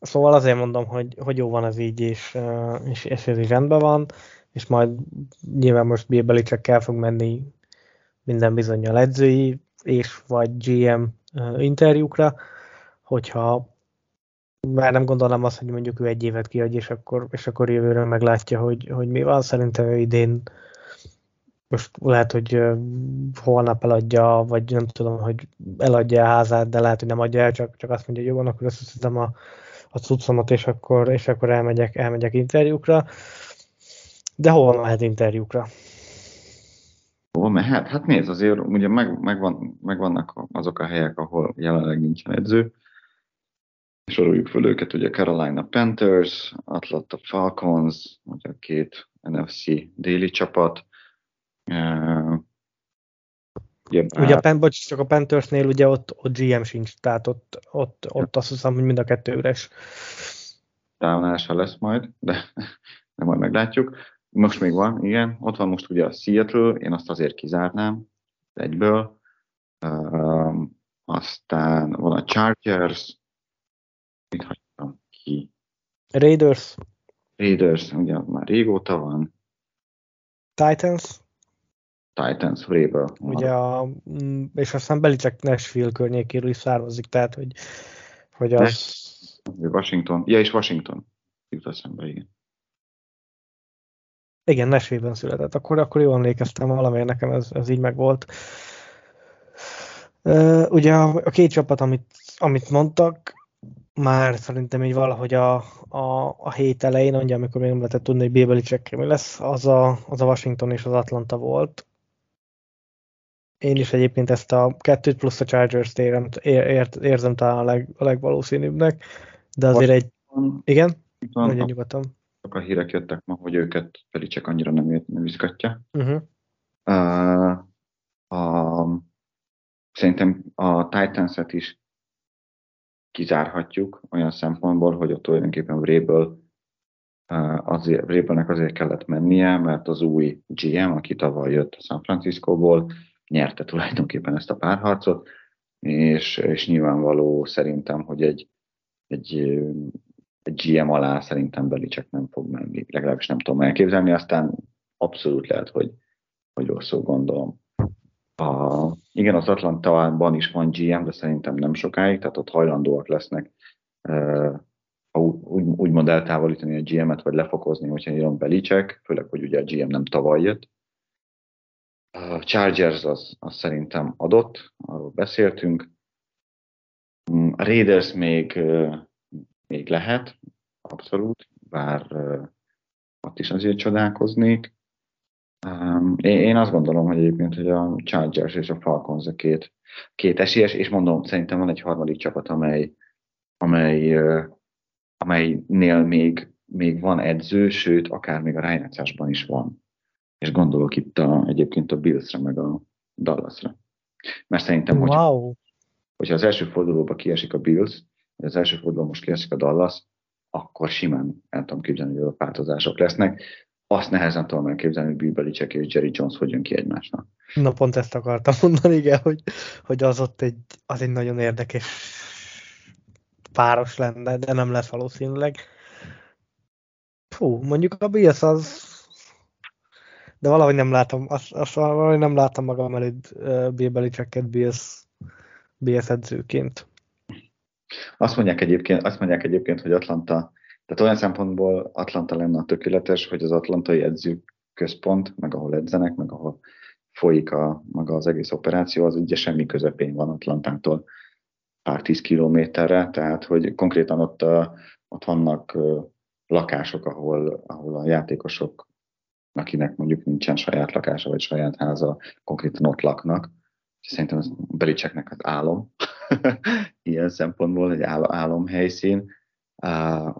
Szóval azért mondom, hogy, hogy jó van ez így, és, és, és ez is rendben van, és majd nyilván most Bill csak kell fog menni minden bizonyal edzői, és vagy GM interjúkra, hogyha már nem gondolom azt, hogy mondjuk ő egy évet kiadj, és akkor, és akkor jövőre meglátja, hogy, hogy mi van. Szerintem ő idén most lehet, hogy holnap eladja, vagy nem tudom, hogy eladja a házát, de lehet, hogy nem adja el, csak, csak azt mondja, hogy jó, van, akkor összeszedem a, a cuccomat, és akkor, és akkor elmegyek, elmegyek interjúkra. De hol mehet interjúkra? Hol mehet? Hát nézd, azért ugye meg, megvan, megvannak azok a helyek, ahol jelenleg nincsen edző. Soroljuk föl őket, ugye Carolina Panthers, Atlanta Falcons, ugye a két NFC déli csapat, ugye, ugye a Pen, bocs, csak a Panthersnél ugye ott, ott GM sincs, tehát ott, ott, ott azt hiszem, hogy mind a kettő üres. Távonása lesz majd, de, de majd meglátjuk. Most még van, igen. Ott van most ugye a Seattle, én azt azért kizárnám egyből. Uh, aztán van a Chargers, mit hagytam ki? Raiders. Raiders, ugye már régóta van. Titans. Titans Vrabel. Ugye a, mm, és aztán Belicek Nashville környékéről is származik, tehát hogy, hogy az... Washington, ja és Washington jut eszembe, igen. Igen, Nashville-ben született, akkor, akkor jól emlékeztem, valamiért nekem ez, ez így megvolt. Ugye a, a két csapat, amit, amit mondtak, már szerintem így valahogy a, a, a hét elején, ugye, amikor még nem lehetett tudni, hogy Bébeli mi lesz, az a, az a Washington és az Atlanta volt. Én is egyébként ezt a kettőt plusz a Chargers-t érem, ér, érzem talán a, leg, a legvalószínűbbnek, de azért egy... Igen? Nagyon nyugodtan. A hírek jöttek ma, hogy őket csak annyira nem, nem izgatja. Uh-huh. Uh, a, szerintem a Titans-et is kizárhatjuk olyan szempontból, hogy ott tulajdonképpen Vrabel azért, Vrabelnek azért kellett mennie, mert az új GM, aki tavaly jött a San Franciscóból, nyerte tulajdonképpen ezt a párharcot, és, és nyilvánvaló szerintem, hogy egy, egy, GM alá szerintem Beli csak nem fog menni, legalábbis nem tudom elképzelni, aztán abszolút lehet, hogy, hogy rosszul gondolom. A, igen, az Atlantában is van GM, de szerintem nem sokáig, tehát ott hajlandóak lesznek uh, úgy, úgymond eltávolítani a GM-et, vagy lefokozni, hogyha jön Belicek, főleg, hogy ugye a GM nem tavaly jött. A Chargers az, az szerintem adott, arról beszéltünk. A Raiders még, még lehet, abszolút, bár ott is azért csodálkoznék. Én azt gondolom, hogy egyébként, hogy a Chargers és a Falcons a két, két esélyes, és mondom, szerintem van egy harmadik csapat, amely, amely, amelynél még, még van edző, sőt, akár még a rájátszásban is van. És gondolok itt a, egyébként a Billsre, meg a Dallasra. Mert szerintem, hogy, wow. hogyha az első fordulóba kiesik a Bills, az első fordulóban most kiesik a Dallas, akkor simán el tudom képzelni, hogy a változások lesznek azt nehezen tudom elképzelni, hogy Bill Belichick és Jerry Jones hogy jön ki egymásnak. Na pont ezt akartam mondani, igen, hogy, hogy az ott egy, az egy nagyon érdekes páros lenne, de nem lesz valószínűleg. Fú, mondjuk a Bills az de valahogy nem látom, azt, azt valahogy nem látom magam előtt uh, Bill Belichicket Bills, Bills edzőként. Azt mondják egyébként, azt mondják egyébként, hogy Atlanta tehát olyan szempontból Atlanta lenne a tökéletes, hogy az atlantai edző központ, meg ahol edzenek, meg ahol folyik a, maga az egész operáció, az ugye semmi közepén van Atlantától pár tíz kilométerre, tehát hogy konkrétan ott, ott vannak lakások, ahol, ahol a játékosok, akinek mondjuk nincsen saját lakása vagy saját háza, konkrétan ott laknak. Szerintem ez Belicseknek az álom, ilyen szempontból egy álomhelyszín,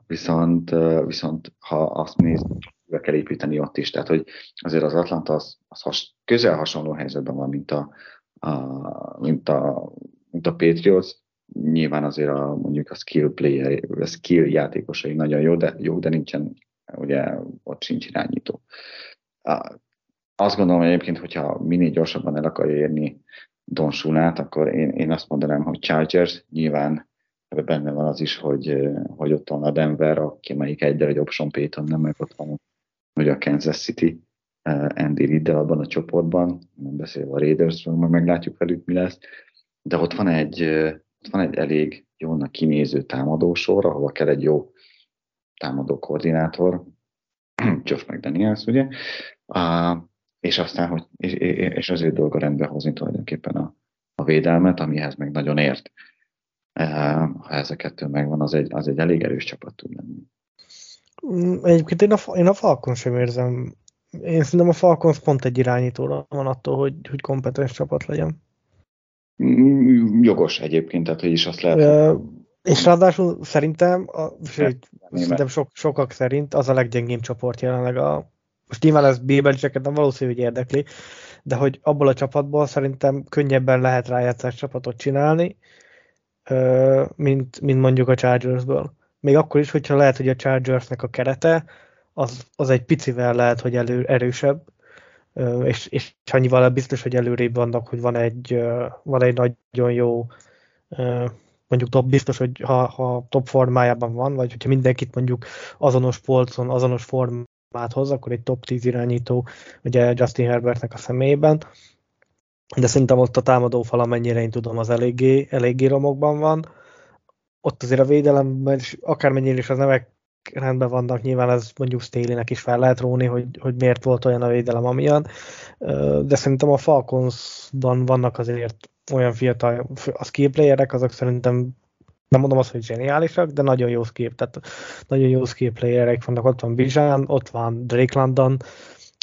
viszont, viszont ha azt nézzük, be kell építeni ott is. Tehát, hogy azért az Atlanta az, az has, közel hasonló helyzetben van, mint a, a, mint a, mint a Patriots. Nyilván azért a, mondjuk a skill player, a skill játékosai nagyon jó, de, jó, de nincsen, ugye ott sincs irányító. Azt gondolom egyébként, hogyha minél gyorsabban el akarja érni Don Shulát, akkor én, én azt mondanám, hogy Chargers nyilván ebben benne van az is, hogy, hogy ott van a Denver, aki melyik egyre egy option Payton, nem meg ott van hogy a Kansas City, Andy Riddle abban a csoportban, nem beszélve a Raidersről, majd meglátjuk velük mi lesz, de ott van egy, ott van egy elég jónak kinéző támadósor, ahova kell egy jó támadó koordinátor, Josh McDaniels, ugye, uh, és aztán, hogy, és, és azért dolga rendbe hozni tulajdonképpen a, a védelmet, amihez meg nagyon ért ha ez a kettő megvan, az egy, az egy elég erős csapat tud lenni. Mm, egyébként én a, én a Falcon sem érzem. Én szerintem a Falcon pont egy irányítóra van attól, hogy, hogy kompetens csapat legyen. Mm, jogos egyébként, tehát hogy is azt lehet. Uh, és ráadásul szerintem, a, sőt, szerintem sok, sokak szerint az a leggyengébb csoport jelenleg a most nyilván ez Bébelicseket nem valószínű, hogy érdekli, de hogy abból a csapatból szerintem könnyebben lehet rájátszás csapatot csinálni, mint, mint mondjuk a Chargersből. Még akkor is, hogyha lehet, hogy a Chargersnek a kerete az, az egy picivel lehet, hogy elő, erősebb, és, és annyival biztos, hogy előrébb vannak, hogy van egy, van egy nagyon jó mondjuk top, biztos, hogy ha, ha top formájában van, vagy hogyha mindenkit mondjuk azonos polcon, azonos formát hoz, akkor egy top 10 irányító, ugye Justin Herbertnek a személyében, de szerintem ott a támadó fal, amennyire én tudom, az eléggé, eléggé romokban van. Ott azért a védelemben, és akármennyire is az nevek rendben vannak, nyilván ez mondjuk Stélinek is fel lehet róni, hogy, hogy miért volt olyan a védelem amilyen, de szerintem a Falconsban vannak azért olyan fiatal, a skill playerek, azok szerintem nem mondom azt, hogy zseniálisak, de nagyon jó skill, tehát nagyon jó skill playerek vannak, ott van Bijan, ott van Drake London,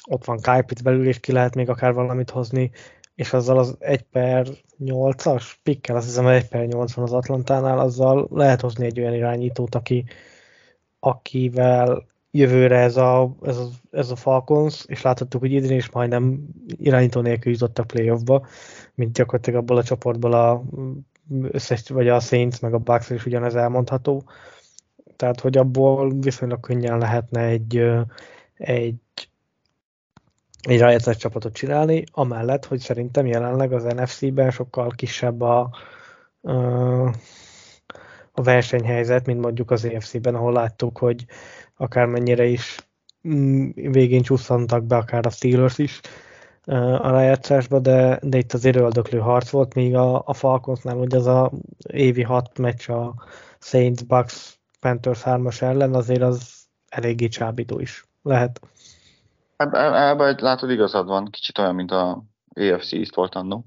ott van Kyle belül, és ki lehet még akár valamit hozni, és azzal az 1 per 8-as pikkel, azt hiszem 1 per 8 van az Atlantánál, azzal lehet hozni egy olyan irányítót, aki, akivel jövőre ez a, ez, a, ez a Falcons, és láthattuk, hogy idén is majdnem irányító nélkül jutott a playoffba, mint gyakorlatilag abból a csoportból a összes, vagy a Saints, meg a Bucks is ugyanez elmondható. Tehát, hogy abból viszonylag könnyen lehetne egy, egy egy rájátszás csapatot csinálni, amellett, hogy szerintem jelenleg az NFC-ben sokkal kisebb a, a versenyhelyzet, mint mondjuk az EFC-ben, ahol láttuk, hogy akármennyire is mm, végén csúszantak be akár a Steelers is a rájátszásba, de, de itt azért öldöklő harc volt, míg a, a Falconsnál hogy az a évi hat meccs a Saints, Bucks, Panthers 3 ellen azért az eléggé csábító is lehet. Ebben látod igazad van, kicsit olyan, mint a AFC East volt annó,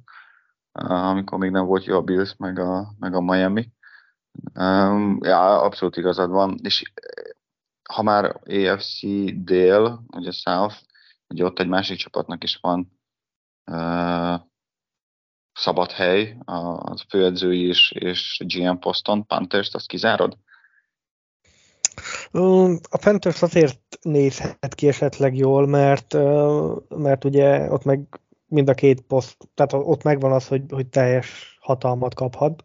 amikor még nem volt jó a Bills, meg a, meg a Miami. Um, ja, abszolút igazad van, és ha már AFC dél, ugye South, ugye ott egy másik csapatnak is van uh, szabad hely, a főedzői és, és GM poszton, Panthers-t azt kizárod? A Panthers azért nézhet ki esetleg jól, mert, mert ugye ott meg mind a két poszt, tehát ott megvan az, hogy, hogy teljes hatalmat kaphat.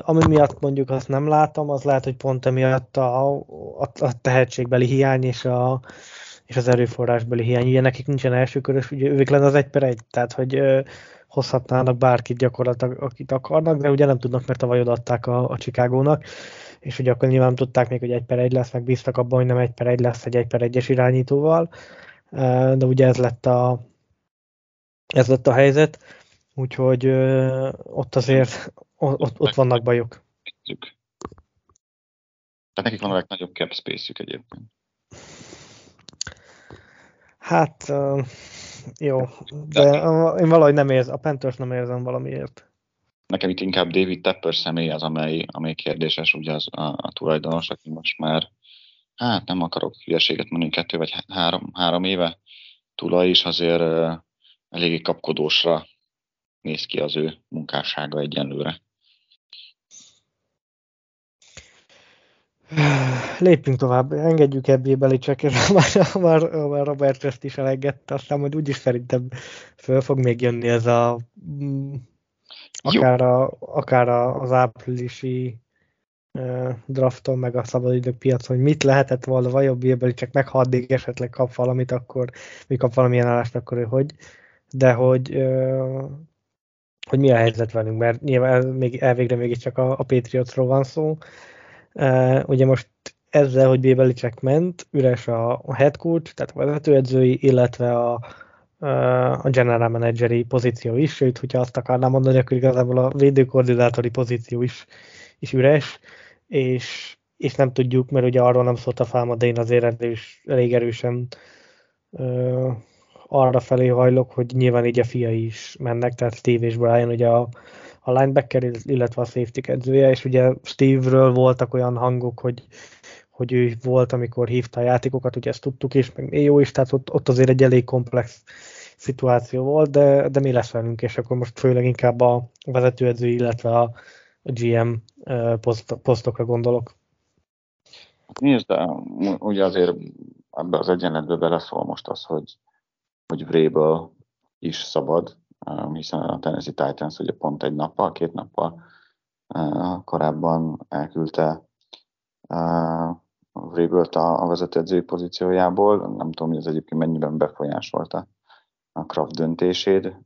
Ami miatt mondjuk azt nem látom, az lehet, hogy pont emiatt a, a, a tehetségbeli hiány és, a, és az erőforrásbeli hiány. Ugye nekik nincsen elsőkörös, ugye ők lenne az egy per egy, tehát hogy hozhatnának bárkit gyakorlatilag, akit akarnak, de ugye nem tudnak, mert tavaly odaadták a, a Chicagónak és ugye akkor nyilván tudták még, hogy egy per egy lesz, meg bíztak abban, hogy nem egy per egy lesz egy egy per egyes irányítóval, de ugye ez lett a, ez lett a helyzet, úgyhogy ott azért ott, ott vannak bajok. Tehát nekik van a legnagyobb cap space-ük egyébként. Hát, jó, de én valahogy nem érzem, a Panthers nem érzem valamiért nekem itt inkább David Tepper személy az, amely, amely kérdéses, ugye az a, a tulajdonos, aki most már, hát nem akarok hülyeséget mondani, kettő vagy három, három éve tulaj is azért uh, eléggé kapkodósra néz ki az ő munkássága egyenlőre. Lépjünk tovább, engedjük ebbé Belicsekért, már, már, már Robert ezt is elengedte, aztán majd úgyis szerintem föl fog még jönni ez a mm, Akár, a, akár a, az áprilisi uh, drafton, meg a szabadidők piacon, hogy mit lehetett volna vajon Bilbeli, csak meghaldig esetleg kap valamit, akkor mi kap valamilyen állást, akkor ő hogy. De hogy, uh, hogy mi a helyzet velünk, mert nyilván még, elvégre mégiscsak a, a Patriotsról van szó. Uh, ugye most ezzel, hogy Bébelicek ment, üres a, a head coach, tehát a vezetőedzői, illetve a, a general manageri pozíció is, sőt, hogyha azt akarnám mondani, akkor igazából a védőkoordinátori pozíció is, is üres, és, és nem tudjuk, mert ugye arról nem szólt a fáma, de én azért erős, elég erősen ö, arra felé hajlok, hogy nyilván így a fiai is mennek, tehát Steve és Brian ugye a, a linebacker, illetve a safety edzője, és ugye Steve-ről voltak olyan hangok, hogy, hogy ő volt, amikor hívta a játékokat, ugye ezt tudtuk is, meg jó is, tehát ott, ott azért egy elég komplex szituáció volt, de, de mi lesz velünk, és akkor most főleg inkább a vezetőedző, illetve a, GM poszt, posztokra gondolok. Nézd, de ugye azért ebbe az egyenletbe beleszól most az, hogy, hogy Vrabel is szabad, hiszen a Tennessee Titans ugye pont egy nappal, két nappal korábban elküldte Vrabelt a, a vezetőedzői pozíciójából. Nem tudom, hogy ez egyébként mennyiben befolyásolta a Kraft döntését.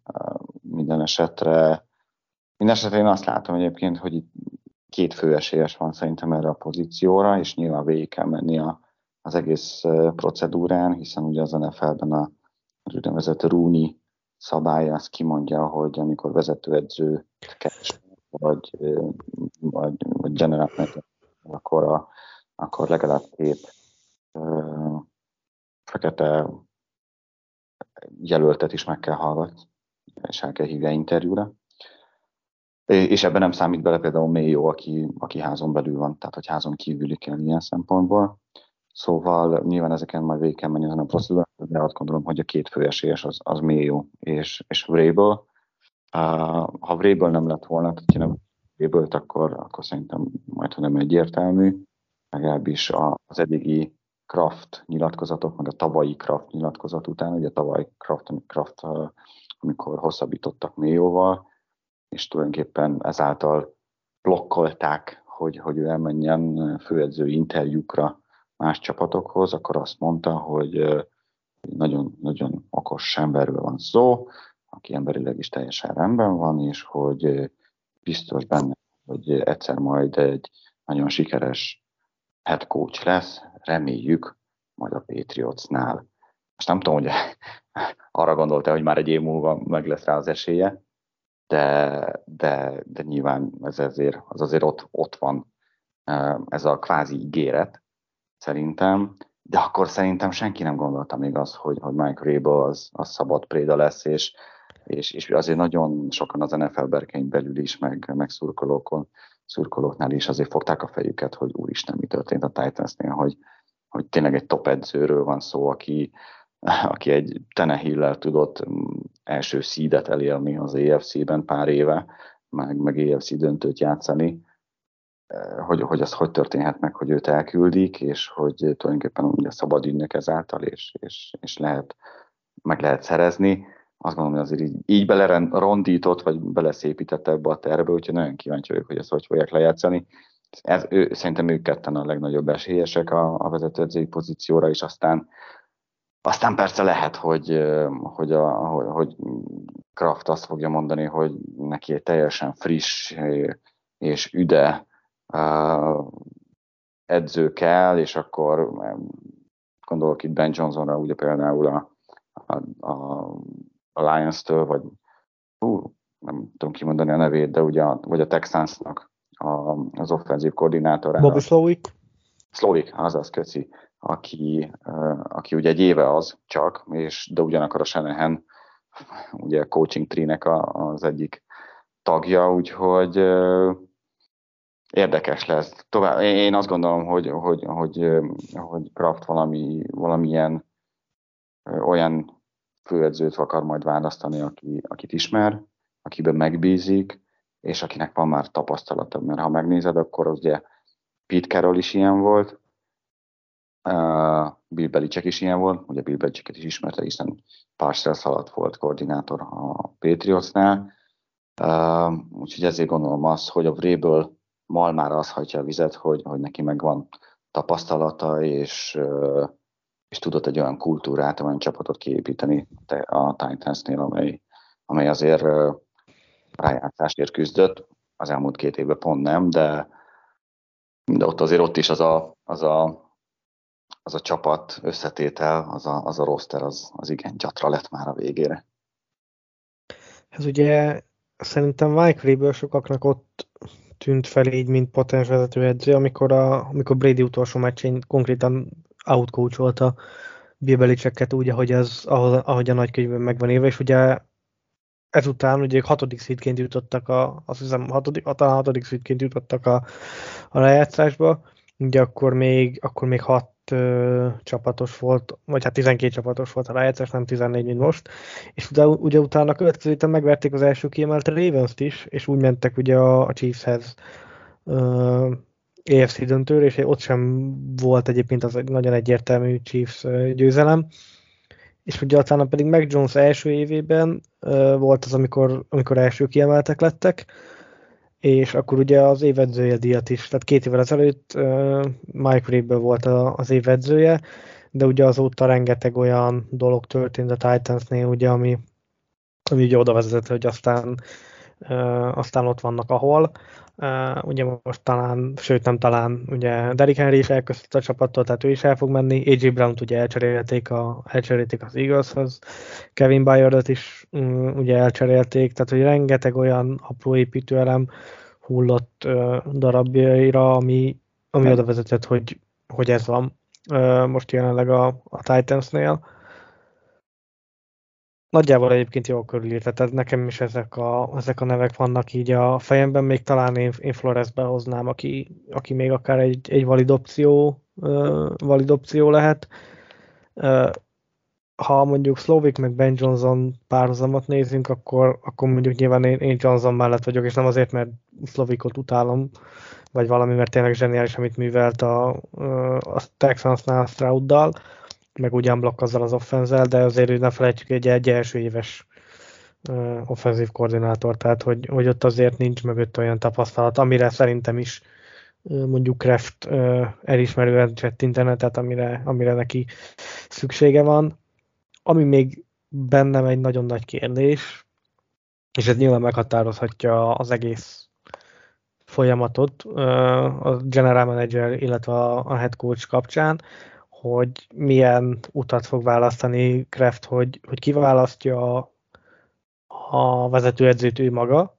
Minden esetre, minden esetre én azt látom egyébként, hogy itt két fő esélyes van szerintem erre a pozícióra, és nyilván végig kell menni a, az egész procedúrán, hiszen ugye az NFL-ben a, az úgynevezett Rooney szabály azt kimondja, hogy amikor vezetőedző keres, vagy, vagy, vagy general akkor, a, akkor legalább két fekete jelöltet is meg kell hallgatni, és el kell hívja interjúra. és ebben nem számít bele például Mayo, aki, aki házon belül van, tehát hogy házon kívüli kell ilyen szempontból. Szóval nyilván ezeken majd végig kell menni a procedúrát, de azt gondolom, hogy a két fő esélyes az, az Mayo és, és Vrabel. Uh, ha Vrabel nem lett volna, tehát ha nem vrabel akkor, akkor szerintem majd, ha nem egyértelmű, legalábbis az eddigi Kraft nyilatkozatok, meg a tavalyi Kraft nyilatkozat után, ugye tavaly Kraft, Kraft amikor hosszabbítottak Mayoval, és tulajdonképpen ezáltal blokkolták, hogy, hogy ő elmenjen főedző interjúkra más csapatokhoz, akkor azt mondta, hogy nagyon, nagyon okos emberről van szó, aki emberileg is teljesen rendben van, és hogy biztos benne, hogy egyszer majd egy nagyon sikeres head coach lesz, reméljük, majd a Patriotsnál. Most nem tudom, hogy arra gondolta, hogy már egy év múlva meg lesz rá az esélye, de, de, de nyilván ez azért, az azért ott, ott van ez a kvázi ígéret, szerintem, de akkor szerintem senki nem gondolta még azt, hogy, hogy Mike Rabel az, az szabad préda lesz, és, és, és azért nagyon sokan az NFL berkeny belül is, meg, meg szurkolókon, szurkolóknál is azért fogták a fejüket, hogy úristen, mi történt a Titansnél, hogy, hogy tényleg egy top edzőről van szó, aki, aki egy Tenehillel tudott mm, első szídet elérni az EFC-ben pár éve, meg, meg EFC döntőt játszani, hogy, hogy az hogy történhet meg, hogy őt elküldik, és hogy tulajdonképpen ugye szabad ügynök ezáltal, és, és, és lehet, meg lehet szerezni. Azt gondolom, hogy azért így, így belerondított, vagy beleszépített ebbe a terve, úgyhogy nagyon kíváncsi vagyok, hogy ezt hogy fogják lejátszani. Ez, ő, szerintem ők ketten a legnagyobb esélyesek a, a vezetőedzői pozícióra, és aztán aztán persze lehet, hogy, hogy, a, hogy Kraft azt fogja mondani, hogy neki egy teljesen friss és üde edző kell, és akkor gondolok itt Ben Johnsonra, ugye például a, a, a, Lions-től, vagy hú, nem tudom kimondani a nevét, de ugye a, vagy a Texansnak a, az offenzív koordinátora. Bobby Slowik. Slowik, azaz, köszi aki, aki ugye egy éve az csak, és, de ugyanakkor a Shanahan ugye coaching tree az egyik tagja, úgyhogy érdekes lesz. Tovább, én azt gondolom, hogy, hogy, hogy, hogy Kraft valami, valamilyen olyan főedzőt akar majd választani, aki, akit ismer, akiben megbízik, és akinek van már tapasztalata. Mert ha megnézed, akkor ugye Pete Carroll is ilyen volt, Bill Belichick is ilyen volt, ugye Bill Belichicket is ismerte, hiszen pár alatt volt koordinátor a Patriotsnál, uh, úgyhogy ezért gondolom azt, hogy a Vrabel már az hagyja a vizet, hogy, hogy neki megvan tapasztalata, és, és tudott egy olyan kultúrát, olyan csapatot kiépíteni a Titansnél, amely, amely azért rájátszásért küzdött, az elmúlt két évben pont nem, de, de ott azért ott is az a, az a az a csapat összetétel, az a, az a roster, az, az igen gyatra lett már a végére. Ez ugye szerintem Mike Vrabel sokaknak ott tűnt fel így, mint potens vezetőedző, amikor, a, amikor Brady utolsó meccsén konkrétan outcoacholta Bill Belichicket úgy, ahogy, az, ahogy, ahogy a nagykönyvben megvan éve, és ugye ezután ugye hatodik szítként jutottak a, azt hiszem hatodik, talán hatodik szítként jutottak a, a lejátszásba, ugye akkor még, akkor még hat ö, csapatos volt, vagy hát 12 csapatos volt a rájátszás, nem 14, mint most, és utána, ugye utána a következő héten megverték az első kiemelt ravens is, és úgy mentek ugye a, Chiefshez ö, AFC döntőre, és ott sem volt egyébként az egy nagyon egyértelmű Chiefs győzelem. És ugye utána pedig Mac Jones első évében volt az, amikor, amikor első kiemeltek lettek, és akkor ugye az évedzője díjat is, tehát két évvel ezelőtt uh, Mike Vrabel volt a, az évedzője, de ugye azóta rengeteg olyan dolog történt a Titansnél, ugye, ami, ami ugye oda vezetett, hogy aztán, uh, aztán ott vannak, ahol. Uh, ugye most talán, sőt nem talán, ugye Derrick Henry is elköszött a csapattól, tehát ő is el fog menni. AJ Brown-t ugye elcserélték, a, elcserélték az Eagleshoz, Kevin Byard-ot is um, ugye elcserélték, tehát hogy rengeteg olyan apró építőelem hullott uh, darabjaira, ami, ami oda vezetett, hogy, hogy ez van uh, most jelenleg a, a Titansnél. Nagyjából egyébként jól körülírta, tehát nekem is ezek a, ezek a nevek vannak így a fejemben, még talán én, én Floresbe hoznám, aki, aki még akár egy, egy valid, opció, uh, valid opció lehet. Uh, ha mondjuk Slovik meg Ben Johnson párhuzamot nézünk, akkor, akkor mondjuk nyilván én, én Johnson mellett vagyok, és nem azért, mert Slovikot utálom, vagy valami, mert tényleg zseniális, amit művelt a, a Texansnál Strouddal, meg ugyan blokk azzal az offenzel, de azért ne felejtjük egy, egy első éves offenzív koordinátor, tehát hogy, hogy ott azért nincs mögött olyan tapasztalat, amire szerintem is mondjuk Kraft uh, elismerően csettintene, tehát amire, amire neki szüksége van. Ami még bennem egy nagyon nagy kérdés, és ez nyilván meghatározhatja az egész folyamatot a general manager, illetve a head coach kapcsán, hogy milyen utat fog választani Kraft, hogy, hogy kiválasztja a vezetőedzőt ő maga,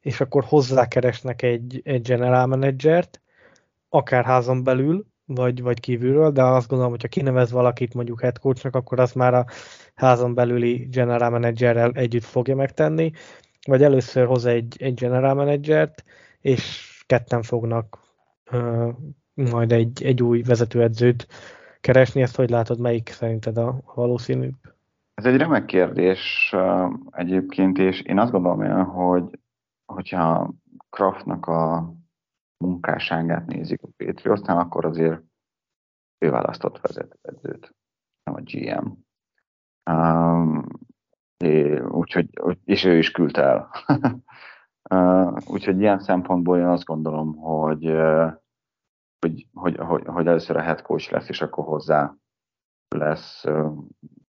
és akkor hozzákeresnek egy, egy general managert, akár házon belül, vagy, vagy kívülről, de azt gondolom, hogyha kinevez valakit mondjuk head coachnak, akkor azt már a házon belüli general managerrel együtt fogja megtenni, vagy először hoz egy, egy general managert, és ketten fognak uh, majd egy, egy új vezetőedzőt keresni. Ezt hogy látod, melyik szerinted a valószínűbb? Ez egy remek kérdés egyébként, és én azt gondolom, hogy hogyha Kraftnak a munkásságát nézik a Patriotsnál, akkor azért ő választott vezetőedzőt, nem a GM. Um, úgyhogy, és ő is küldte el. uh, úgyhogy ilyen szempontból én azt gondolom, hogy, uh, hogy, hogy, hogy, hogy először a head coach lesz, és akkor hozzá lesz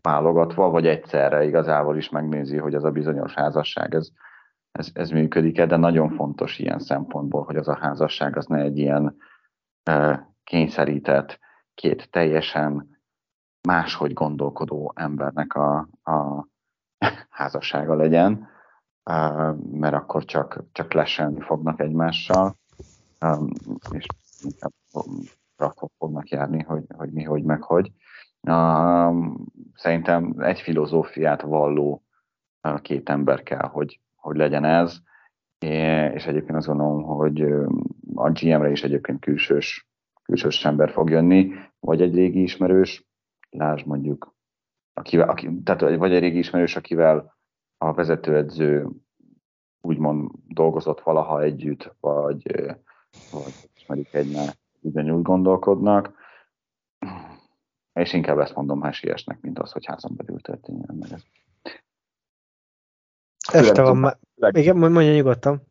válogatva, vagy egyszerre igazából is megnézi, hogy az a bizonyos házasság, ez, ez, ez működik-e, de nagyon fontos ilyen szempontból, hogy az a házasság az ne egy ilyen kényszerített, két teljesen máshogy gondolkodó embernek a, a házassága legyen, mert akkor csak, csak leselni fognak egymással, és inkább fognak járni, hogy, hogy mi, hogy, meg hogy. Szerintem egy filozófiát valló két ember kell, hogy, hogy legyen ez, és egyébként azt gondolom, hogy a GM-re is egyébként külsős, külsős ember fog jönni, vagy egy régi ismerős, lásd mondjuk, akivel, aki, tehát vagy egy régi ismerős, akivel a vezetőedző úgymond dolgozott valaha együtt, vagy, vagy ismerik egymást, ugyanúgy gondolkodnak, és inkább ezt mondom hesiesnek, mint az, hogy házon belül történjen meg ez. Este van már. Igen, mondja nyugodtan.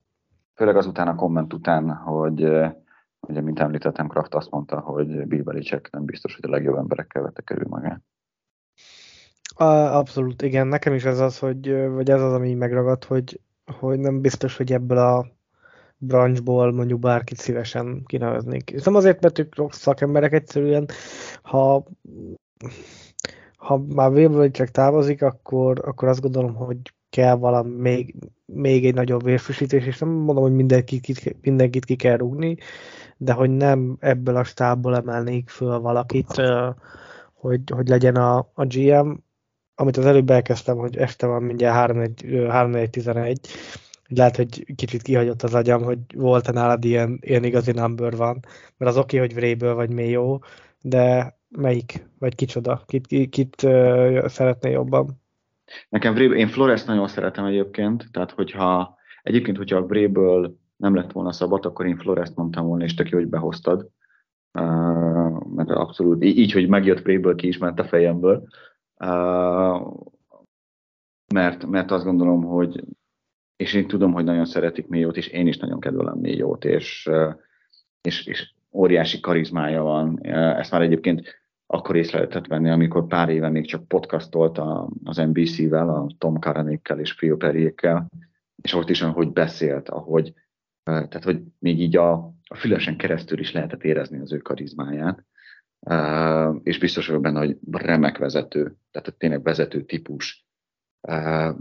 Főleg azután a komment után, hogy ugye, mint említettem, Kraft azt mondta, hogy Bill Belichick nem biztos, hogy a legjobb emberekkel vette körül magát. Abszolút, igen. Nekem is ez az, hogy, vagy ez az, ami megragad, hogy, hogy nem biztos, hogy ebből a branchból mondjuk bárkit szívesen kineveznék. És nem azért, mert ők szakemberek egyszerűen, ha, ha már Will csak távozik, akkor, akkor azt gondolom, hogy kell valami még, még egy nagyobb vérfrissítés, és nem mondom, hogy mindenkit, mindenkit ki kell rúgni, de hogy nem ebből a stábból emelnék föl valakit, hogy, hogy legyen a, a GM, amit az előbb elkezdtem, hogy este van mindjárt 3-4-11, lehet, hogy kicsit kihagyott az agyam, hogy volt-e nálad ilyen, ilyen igazi number van, mert az oké, okay, hogy Vréből vagy Mayo, de melyik, vagy kicsoda, kit, kit, kit uh, szeretné jobban? Nekem Vréből, én Flores nagyon szeretem egyébként, tehát hogyha egyébként, hogyha a Vréből nem lett volna szabad, akkor én Flores-t mondtam volna, és tök jó, hogy behoztad. Uh, mert abszolút így, hogy megjött Vréből, ki is ment a fejemből. Uh, mert, mert azt gondolom, hogy és én tudom, hogy nagyon szeretik Mélyót, és én is nagyon kedvelem Mélyót, és, és, és óriási karizmája van. Ezt már egyébként akkor észre lehetett venni, amikor pár éve még csak podcastolt az NBC-vel, a Tom Karanékkel és Phil Perryékkel, és ott is, hogy beszélt, ahogy, tehát hogy még így a, a fülesen keresztül is lehetett érezni az ő karizmáját, és biztos vagyok benne, hogy remek vezető, tehát tényleg vezető típus,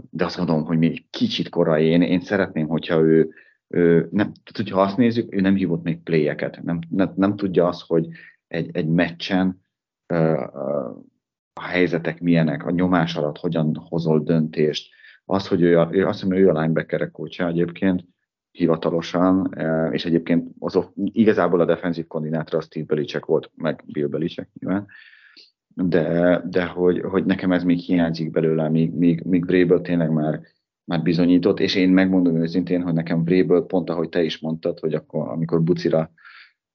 de azt mondom, hogy még kicsit korai. Én, én szeretném, hogyha ő, ő nem, tehát hogyha azt nézzük, ő nem hívott még playeket, nem, nem, nem tudja azt, hogy egy, egy meccsen a helyzetek milyenek, a nyomás alatt hogyan hozol döntést. Az, hogy ő, ő azt hiszem, ő a linebacker kócsa egyébként, hivatalosan, és egyébként az, igazából a defenzív koordinátor az Steve Belichick volt, meg Bill Belichick nyilván, de, de hogy, hogy nekem ez még hiányzik belőle, míg, míg, míg Vrabel tényleg már, már bizonyított, és én megmondom őszintén, hogy nekem Vrabel pont ahogy te is mondtad, hogy akkor, amikor Bucira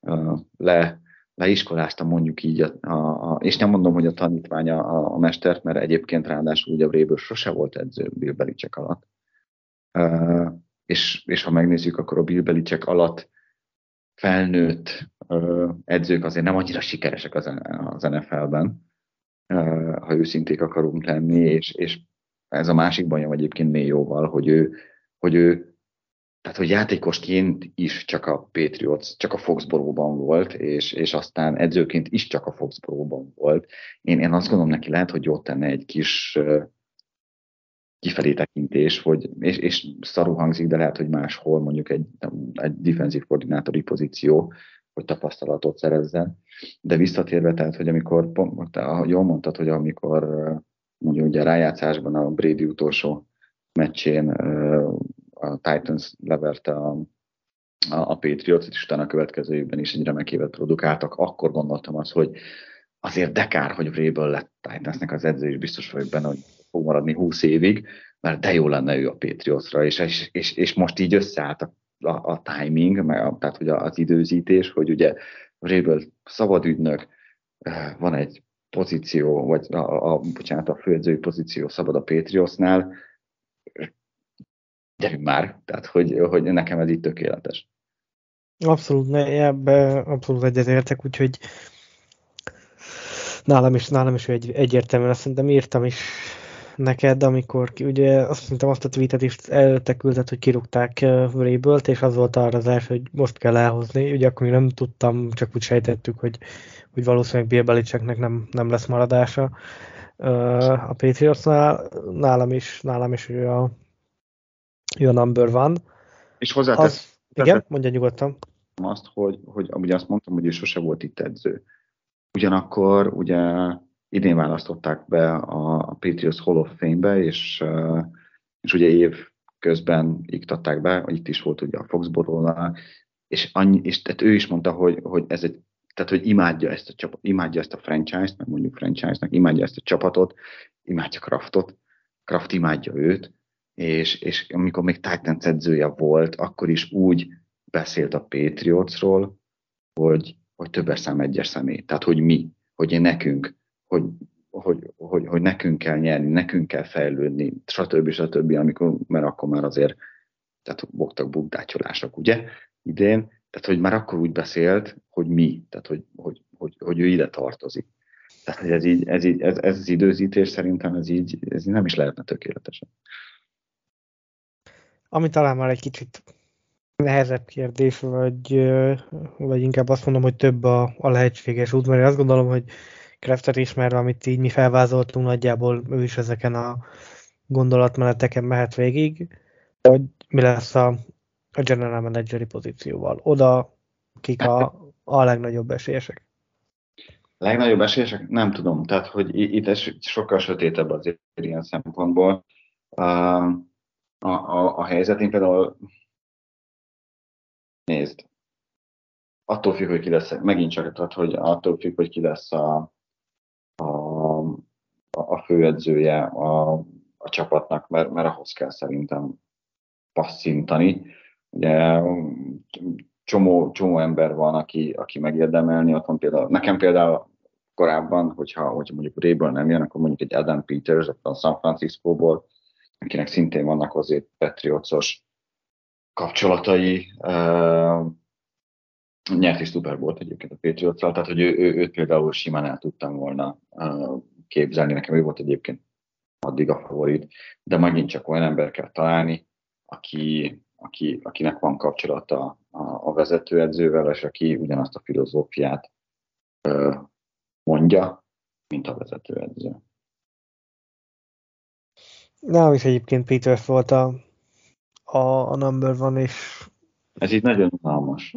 uh, le, leiskoláztam mondjuk így, a, a, a, és nem mondom, hogy a tanítványa a, a mestert, mert egyébként ráadásul ugye Vrabel sose volt edző Bill Belichick alatt. Uh, és, és ha megnézzük, akkor a Bill Belichick alatt felnőtt uh, edzők azért nem annyira sikeresek az, az NFL-ben, ha őszinték akarunk lenni, és, és ez a másik bajom egyébként még jóval, hogy ő, hogy ő tehát, hogy játékosként is csak a Patriots, csak a Foxborough-ban volt, és, és aztán edzőként is csak a Foxborough-ban volt. Én, én azt gondolom neki lehet, hogy ott tenne egy kis kifelé tekintés, hogy, és, és szarú hangzik, de lehet, hogy máshol mondjuk egy, egy defensív koordinátori pozíció, hogy tapasztalatot szerezzen. De visszatérve, tehát, hogy amikor, pont, jól mondtad, hogy amikor mondjuk ugye a rájátszásban a Brady utolsó meccsén a Titans leverte a, a, a Patriots, és utána a következő évben is egy remek évet produkáltak, akkor gondoltam azt, hogy azért de kár, hogy Vrabel lett Titansnek az edző, és biztos vagyok benne, hogy fog maradni 20 évig, mert de jó lenne ő a Patriotsra, és, és, és, és most így összeállt a, a, a timing, meg tehát hogy az időzítés, hogy ugye Vrabel szabad ügynök, eh, van egy pozíció, vagy a, a, a bocsánat, a főedzői pozíció szabad a Patriotsnál, gyerünk már, tehát hogy, hogy nekem ez itt tökéletes. Abszolút, ebbe abszolút egyetértek, úgyhogy nálam is, nálam is egy, egyértelműen azt szerintem írtam is neked, amikor ugye azt hiszem azt a tweetet is előtte küldött, hogy kirúgták Vrabelt, és az volt arra az első, hogy most kell elhozni. Ugye akkor még nem tudtam, csak úgy sejtettük, hogy, hogy valószínűleg Bill Belichicknek nem, nem lesz maradása a Patriotsnál. Nálam is, nálam is ő a, ő a number van. És hozzátesz, igen, mondja nyugodtan. Azt, hogy, hogy ugye azt mondtam, hogy ő sose volt itt edző. Ugyanakkor ugye idén választották be a Patriots Hall of Fame-be, és, és ugye év közben iktatták be, itt is volt ugye a Foxborough és, annyi, és tehát ő is mondta, hogy, hogy ez egy tehát, hogy imádja ezt a, csapat, imádja ezt a franchise-t, meg mondjuk franchise-nak, imádja ezt a csapatot, imádja Kraftot, Kraft imádja őt, és, és amikor még Titans edzője volt, akkor is úgy beszélt a Patriotsról, hogy, hogy többes szám egyes személy. Tehát, hogy mi, hogy nekünk, hogy, hogy, hogy, hogy nekünk kell nyerni, nekünk kell fejlődni, stb. stb. Amikor, mert akkor már azért tehát voltak bukdácsolások, ugye, idén, tehát hogy már akkor úgy beszélt, hogy mi, tehát hogy, hogy, hogy, hogy ő ide tartozik. Tehát hogy ez, így, ez, így, ez, ez az időzítés szerintem ez így, ez így nem is lehetne tökéletesen. Ami talán már egy kicsit nehezebb kérdés, vagy, vagy inkább azt mondom, hogy több a, a lehetséges út, mert azt gondolom, hogy Kraftet ismerve, amit így mi felvázoltunk, nagyjából ő is ezeken a gondolatmeneteken mehet végig, hogy mi lesz a, a general manageri pozícióval. Oda kik a, a legnagyobb esélyesek? Legnagyobb esélyesek? Nem tudom. Tehát, hogy itt sokkal sötétebb azért ilyen szempontból. A, a, a, a helyzet, én például nézd, attól függ, hogy ki lesz, megint csak, tehát, hogy attól függ, hogy ki lesz a, a, a főedzője a, a csapatnak, mert, mert ahhoz kell szerintem passzintani. Ugye csomó, csomó ember van, aki, aki megérdemelni, ott van például, nekem például korábban, hogyha, hogyha mondjuk Réből nem jön, akkor mondjuk egy Adam Peters a San Francisco-ból, akinek szintén vannak azért Patriotsos kapcsolatai, nyert is Super volt egyébként a patriots tehát hogy ő, ő, őt például simán el tudtam volna képzelni, nekem ő volt egyébként addig a favorit, de megint csak olyan ember kell találni, aki, aki, akinek van kapcsolata a, a vezetőedzővel, és aki ugyanazt a filozófiát uh, mondja, mint a vezetőedző. Nem is egyébként Peter volt a, a, a number van, és ez itt nagyon unalmas.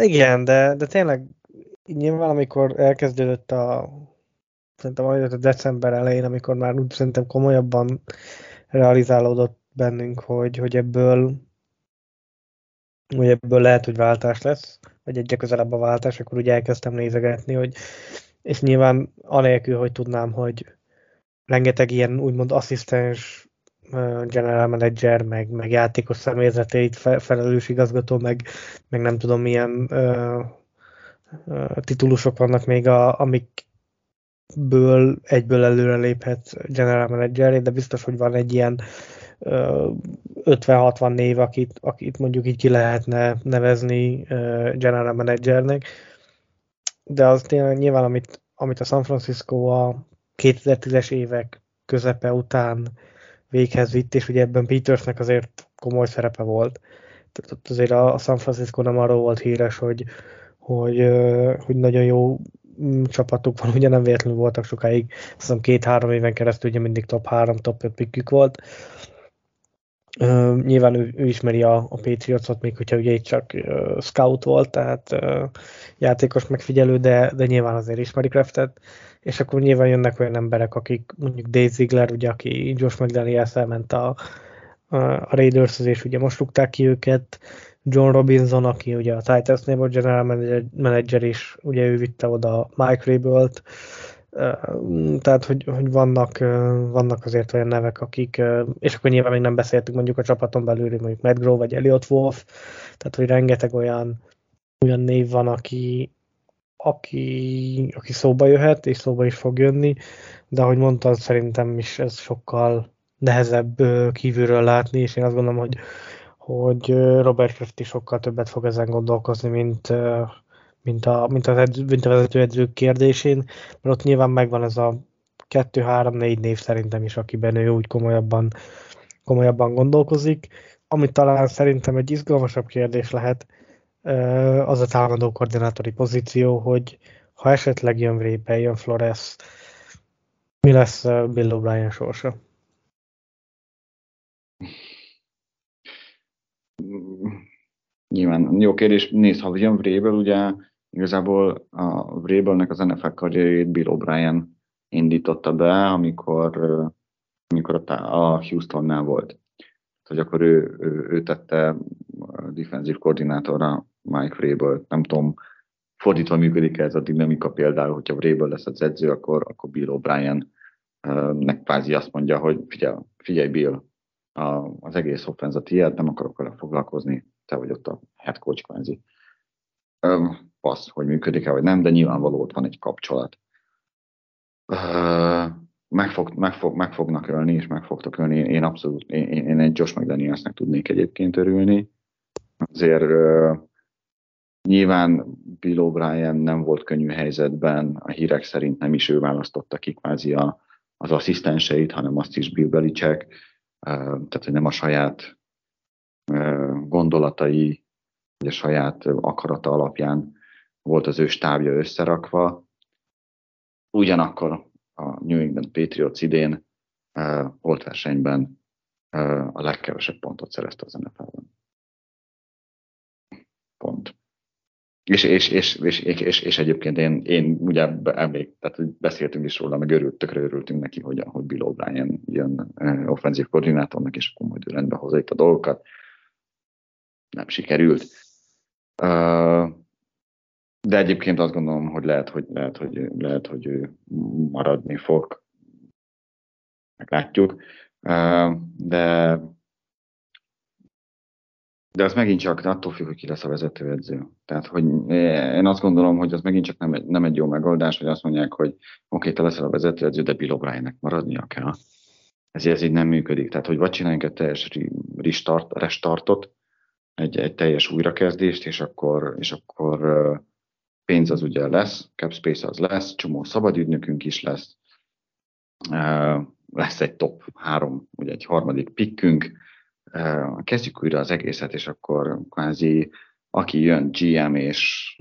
igen, de, de tényleg nyilván amikor elkezdődött a szerintem a december elején, amikor már úgy szerintem komolyabban realizálódott bennünk, hogy, hogy ebből hogy ebből lehet, hogy váltás lesz, vagy egyre közelebb a váltás, akkor ugye elkezdtem nézegetni, hogy és nyilván anélkül, hogy tudnám, hogy rengeteg ilyen úgymond asszisztens general manager, meg, meg játékos személyzetét, felelős igazgató, meg, meg nem tudom milyen uh, uh, titulusok vannak még, a, amikből egyből előre léphet general manager, de biztos, hogy van egy ilyen 50-60 név, akit, akit mondjuk így ki lehetne nevezni general managernek, de az tényleg nyilván, amit, amit a San Francisco a 2010-es évek közepe után véghez vitt, és ugye ebben Petersnek azért komoly szerepe volt. Tehát ott azért a San Francisco nem arról volt híres, hogy, hogy, hogy nagyon jó mm, csapatuk van, ugye nem véletlenül voltak sokáig, azt hiszem két-három éven keresztül ugye mindig top 3, top 5 pikkük volt, Uh, nyilván ő, ő ismeri a, a Patriotsot, még hogyha ugye itt csak uh, scout volt, tehát uh, játékos megfigyelő, de, de nyilván azért ismeri Craftet, és akkor nyilván jönnek olyan emberek, akik mondjuk Dave Ziegler, ugye, aki Josh McDaniels elment a, a raiders és ugye most rúgták ki őket, John Robinson, aki ugye a Titans-nél volt general manager, és ugye ő vitte oda Mike Rabel-t, tehát, hogy, hogy vannak, vannak azért olyan nevek, akik, és akkor nyilván még nem beszéltük mondjuk a csapaton belül, mondjuk Matt Grove vagy Elliot Wolf, tehát, hogy rengeteg olyan, olyan név van, aki, aki, aki szóba jöhet, és szóba is fog jönni, de ahogy mondtad, szerintem is ez sokkal nehezebb kívülről látni, és én azt gondolom, hogy, hogy Robert Kraft is sokkal többet fog ezen gondolkozni, mint, mint a, mint az edző, mint a vezetőedzők kérdésén, mert ott nyilván megvan ez a kettő, három, négy név szerintem is, akiben ő úgy komolyabban, komolyabban gondolkozik. Ami talán szerintem egy izgalmasabb kérdés lehet, az a támadó koordinátori pozíció, hogy ha esetleg jön Vrépe, jön Flores, mi lesz Bill O'Brien sorsa? Nyilván jó kérdés. Nézd, ha jön Vrabel, ugye Igazából a Vrabelnek az NFL karrierjét Bill O'Brien indította be, amikor, amikor a Houstonnál volt. Hogy akkor ő, ő, ő tette a defensív koordinátorra Mike Vrabel, nem tudom, fordítva működik ez a dinamika például, hogyha Vrabel lesz az edző, akkor, akkor Bill O'Brien nek kvázi azt mondja, hogy figyelj, figyelj Bill, a, az egész offenzat tiéd, nem akarok vele foglalkozni, te vagy ott a head coach kvázi passz, hogy működik-e, vagy nem, de nyilvánvaló ott van egy kapcsolat. Meg, fog, meg, fog, meg fognak ölni, és meg fogtok ölni. Én abszolút, én, én egy Josh McDanielsnek tudnék egyébként örülni. Azért nyilván Bill O'Brien nem volt könnyű helyzetben, a hírek szerint nem is ő választotta ki kvázi a, az asszisztenseit, hanem azt is Bill Belichick, tehát hogy nem a saját gondolatai, vagy a saját akarata alapján volt az ő stábja összerakva. Ugyanakkor a New England Patriots idén volt versenyben a legkevesebb pontot szerezte az NFL-ben. Pont. És, és, és, és, és, és, egyébként én, én ugye emlék, tehát beszéltünk is róla, meg örült, tökre örültünk neki, hogy, hogy Bill O'Brien jön uh, offenzív koordinátornak, és akkor majd ő rendbe hozza itt a dolgokat. Nem sikerült. De egyébként azt gondolom, hogy lehet, hogy, lehet, hogy, lehet, hogy ő maradni fog. Meglátjuk. De de az megint csak attól függ, hogy ki lesz a vezetőedző. Tehát, hogy én azt gondolom, hogy az megint csak nem egy, nem egy jó megoldás, hogy azt mondják, hogy oké, te leszel a vezetőedző, de Bill O'Briennek maradnia kell. Ez, ez így nem működik. Tehát, hogy vagy csináljunk egy teljes restart, restartot, egy, egy teljes újrakezdést, és akkor, és akkor pénz az ugye lesz, cap space az lesz, csomó szabadügynökünk is lesz, lesz egy top három, ugye egy harmadik pikkünk, kezdjük újra az egészet, és akkor kvázi aki jön GM és,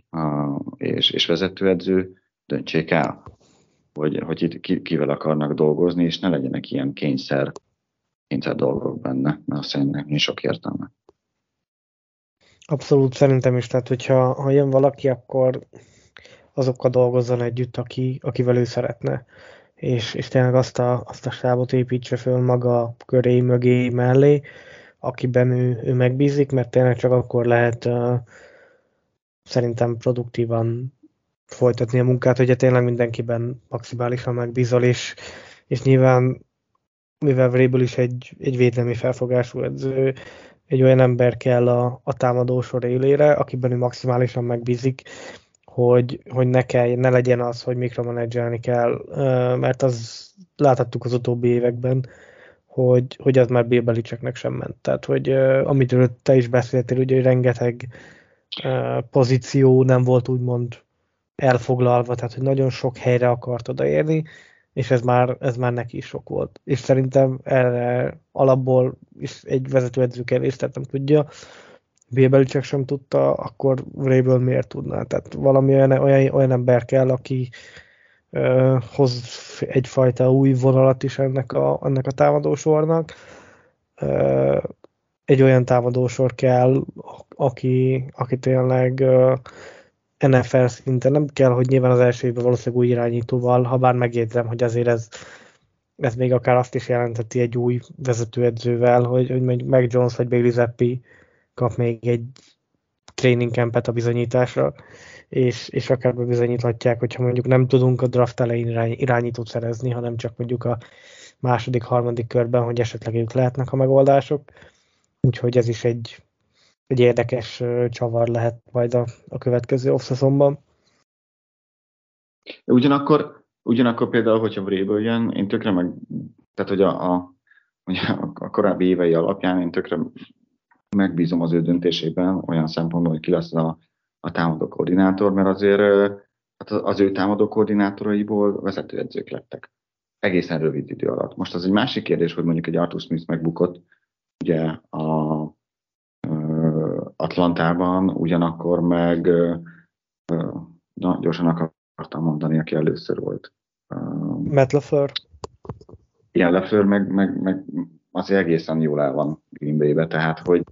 és, és vezetőedző, döntsék el, hogy, hogy itt kivel akarnak dolgozni, és ne legyenek ilyen kényszer, kényszer dolgok benne, mert azt szerintem nincs sok értelme. Abszolút szerintem is, tehát hogyha ha jön valaki, akkor, azokkal dolgozzon együtt, aki, akivel ő szeretne. És, és tényleg azt a, azt a stábot építse föl maga köré, mögé, mellé, akiben ő, ő megbízik, mert tényleg csak akkor lehet uh, szerintem produktívan folytatni a munkát, hogyha tényleg mindenkiben maximálisan megbízol, és, és nyilván mivel Vrabel is egy, egy védelmi felfogású edző, egy olyan ember kell a, a támadósor élére, akiben ő maximálisan megbízik, hogy, hogy ne, kell, ne legyen az, hogy mikromanedzselni kell, mert az láthattuk az utóbbi években, hogy, hogy az már Bill Belicseknek sem ment. Tehát, hogy amit te is beszéltél, ugye, hogy rengeteg pozíció nem volt úgymond elfoglalva, tehát hogy nagyon sok helyre akart odaérni, és ez már, ez már neki is sok volt. És szerintem erre alapból is egy vezetőedző kevés, tehát nem tudja. Bébeli csak sem tudta, akkor Vrabel miért tudná? Tehát valami olyan, olyan, olyan ember kell, aki uh, hoz egyfajta új vonalat is ennek a, ennek a támadósornak. Uh, egy olyan támadósor kell, aki, aki tényleg uh, NFL szinten nem kell, hogy nyilván az első évben valószínűleg új irányítóval, ha bár megjegyzem, hogy azért ez, ez még akár azt is jelenteti egy új vezetőedzővel, hogy, hogy meg Mac Jones vagy Bailey Zappi kap még egy training campet a bizonyításra, és, és akár bizonyíthatják, hogyha mondjuk nem tudunk a draft elején irányítót szerezni, hanem csak mondjuk a második, harmadik körben, hogy esetleg ők lehetnek a megoldások. Úgyhogy ez is egy egy érdekes csavar lehet majd a, a következő off Ugyanakkor, ugyanakkor például, hogyha Vrabel jön, én tökre meg, tehát hogy a, a, a, a korábbi évei alapján én tökre megbízom az ő döntésében olyan szempontból, hogy ki lesz a, a támadó koordinátor, mert azért hát az ő támadó koordinátoraiból vezetőedzők lettek egészen rövid idő alatt. Most az egy másik kérdés, hogy mondjuk egy Arthur Smith megbukott, ugye a Atlantában, ugyanakkor meg na, gyorsan akartam mondani, aki először volt. Matt LaFleur. Igen, LaFleur meg, meg, meg azért egészen jól el van Green Bay-be, tehát hogy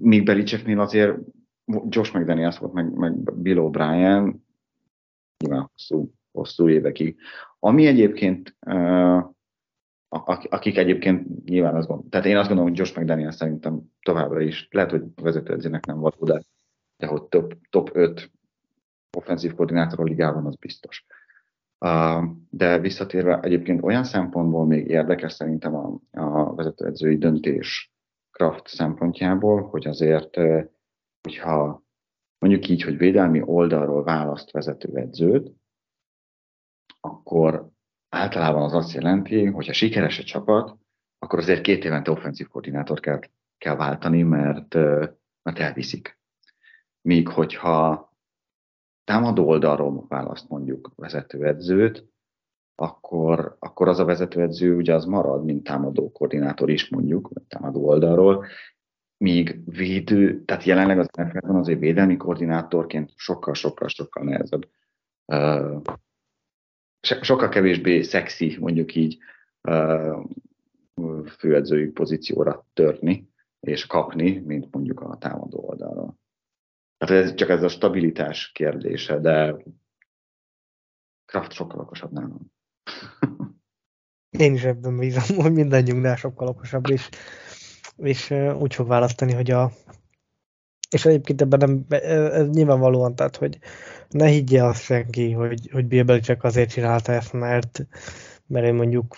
még Belicseknél azért Josh McDaniels volt, meg, meg Bill O'Brien, nyilván hosszú, hosszú évekig. Ami egyébként uh, akik egyébként nyilván azt gondolom, tehát én azt gondolom, hogy Josh McDaniel szerintem továbbra is, lehet, hogy vezetőedzőnek nem való, de, de hogy top, top 5 offenzív koordinátor a ligában, az biztos. Uh, de visszatérve egyébként olyan szempontból még érdekes szerintem a, a vezetőedzői döntés Kraft szempontjából, hogy azért, hogyha mondjuk így, hogy védelmi oldalról választ vezetőedzőt, akkor általában az azt jelenti, hogy ha sikeres a csapat, akkor azért két évente offenzív koordinátor kell, kell váltani, mert, mert elviszik. Míg hogyha támadó oldalról választ mondjuk vezetőedzőt, akkor, akkor az a vezetőedző ugye az marad, mint támadó koordinátor is mondjuk, támadó oldalról, míg védő, tehát jelenleg az NFL-ben azért védelmi koordinátorként sokkal-sokkal-sokkal nehezebb sokkal kevésbé szexi, mondjuk így főedzői pozícióra törni és kapni, mint mondjuk a támadó oldalról. Tehát ez csak ez a stabilitás kérdése, de Kraft sokkal okosabb nálam. Én is ebben bízom, hogy mindannyiunknál sokkal okosabb, és, és úgy fog választani, hogy a és egyébként ebben nem, ez nyilvánvalóan, tehát, hogy ne higgye azt senki, hogy, hogy Bill csak azért csinálta ezt, mert, mert én mondjuk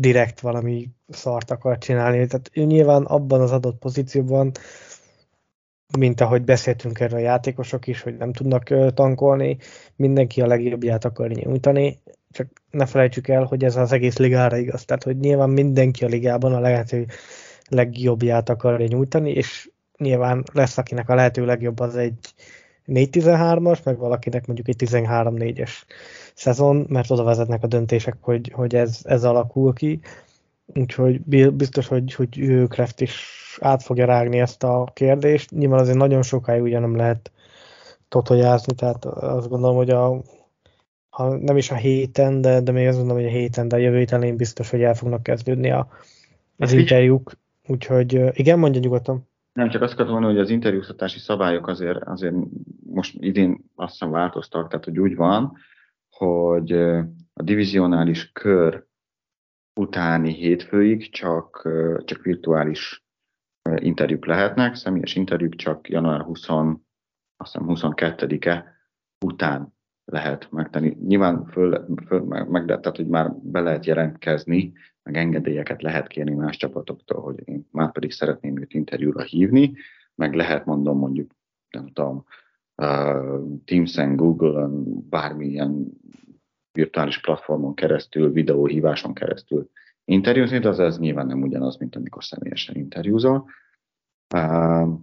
direkt valami szart akar csinálni. Tehát ő nyilván abban az adott pozícióban, mint ahogy beszéltünk erről a játékosok is, hogy nem tudnak tankolni, mindenki a legjobbját akar nyújtani, csak ne felejtsük el, hogy ez az egész ligára igaz. Tehát, hogy nyilván mindenki a ligában a lehető legjobbját akarja nyújtani, és nyilván lesz, akinek a lehető legjobb az egy 4-13-as, meg valakinek mondjuk egy 13-4-es szezon, mert oda vezetnek a döntések, hogy, hogy ez, ez alakul ki. Úgyhogy biztos, hogy, hogy ő Kreft is át fogja rágni ezt a kérdést. Nyilván azért nagyon sokáig ugye nem lehet totojázni, tehát azt gondolom, hogy a, ha nem is a héten, de, de még azt gondolom, hogy a héten, de a jövő héten biztos, hogy el fognak kezdődni a, az interjúk. Úgyhogy igen, mondja nyugodtan. Nem, csak azt mondani, hogy az interjúztatási szabályok azért, azért most idén azt hiszem változtak, tehát hogy úgy van, hogy a divizionális kör utáni hétfőig csak, csak virtuális interjúk lehetnek, személyes interjúk csak január 20, azt hiszem 22-e után lehet megtenni. Nyilván föl, föl meg, meg, tehát, hogy már be lehet jelentkezni, meg engedélyeket lehet kérni más csapatoktól, hogy én már pedig szeretném őt interjúra hívni, meg lehet mondom mondjuk, nem tudom, uh, Teams-en, Google-on, bármilyen virtuális platformon keresztül, videóhíváson keresztül interjúzni, de az ez nyilván nem ugyanaz, mint amikor személyesen interjúzol. Uh,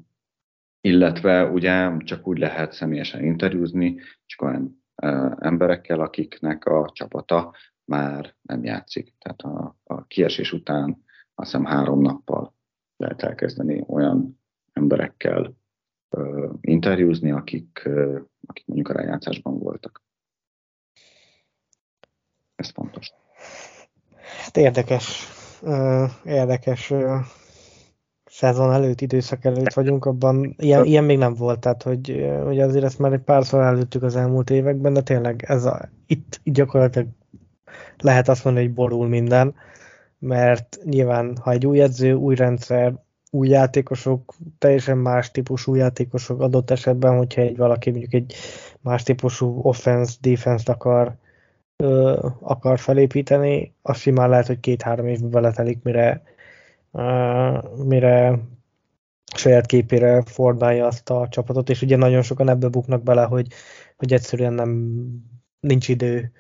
illetve ugye csak úgy lehet személyesen interjúzni, csak olyan emberekkel, akiknek a csapata már nem játszik. Tehát a, a kiesés után azt hiszem három nappal lehet elkezdeni olyan emberekkel uh, interjúzni, akik, uh, akik mondjuk a rájátszásban voltak. Ez fontos. Hát érdekes, érdekes szezon előtt, időszak előtt vagyunk, abban ilyen, ilyen még nem volt, tehát hogy, hogy azért ezt már egy párszor előttük az elmúlt években, de tényleg ez a, itt gyakorlatilag lehet azt mondani, hogy borul minden, mert nyilván, ha egy új edző, új rendszer, új játékosok, teljesen más típusú játékosok adott esetben, hogyha egy valaki mondjuk egy más típusú offense, defense akar ö, akar felépíteni, az simán lehet, hogy két-három évbe beletelik, mire, mire saját képére fordálja azt a csapatot, és ugye nagyon sokan ebbe buknak bele, hogy, hogy egyszerűen nem nincs idő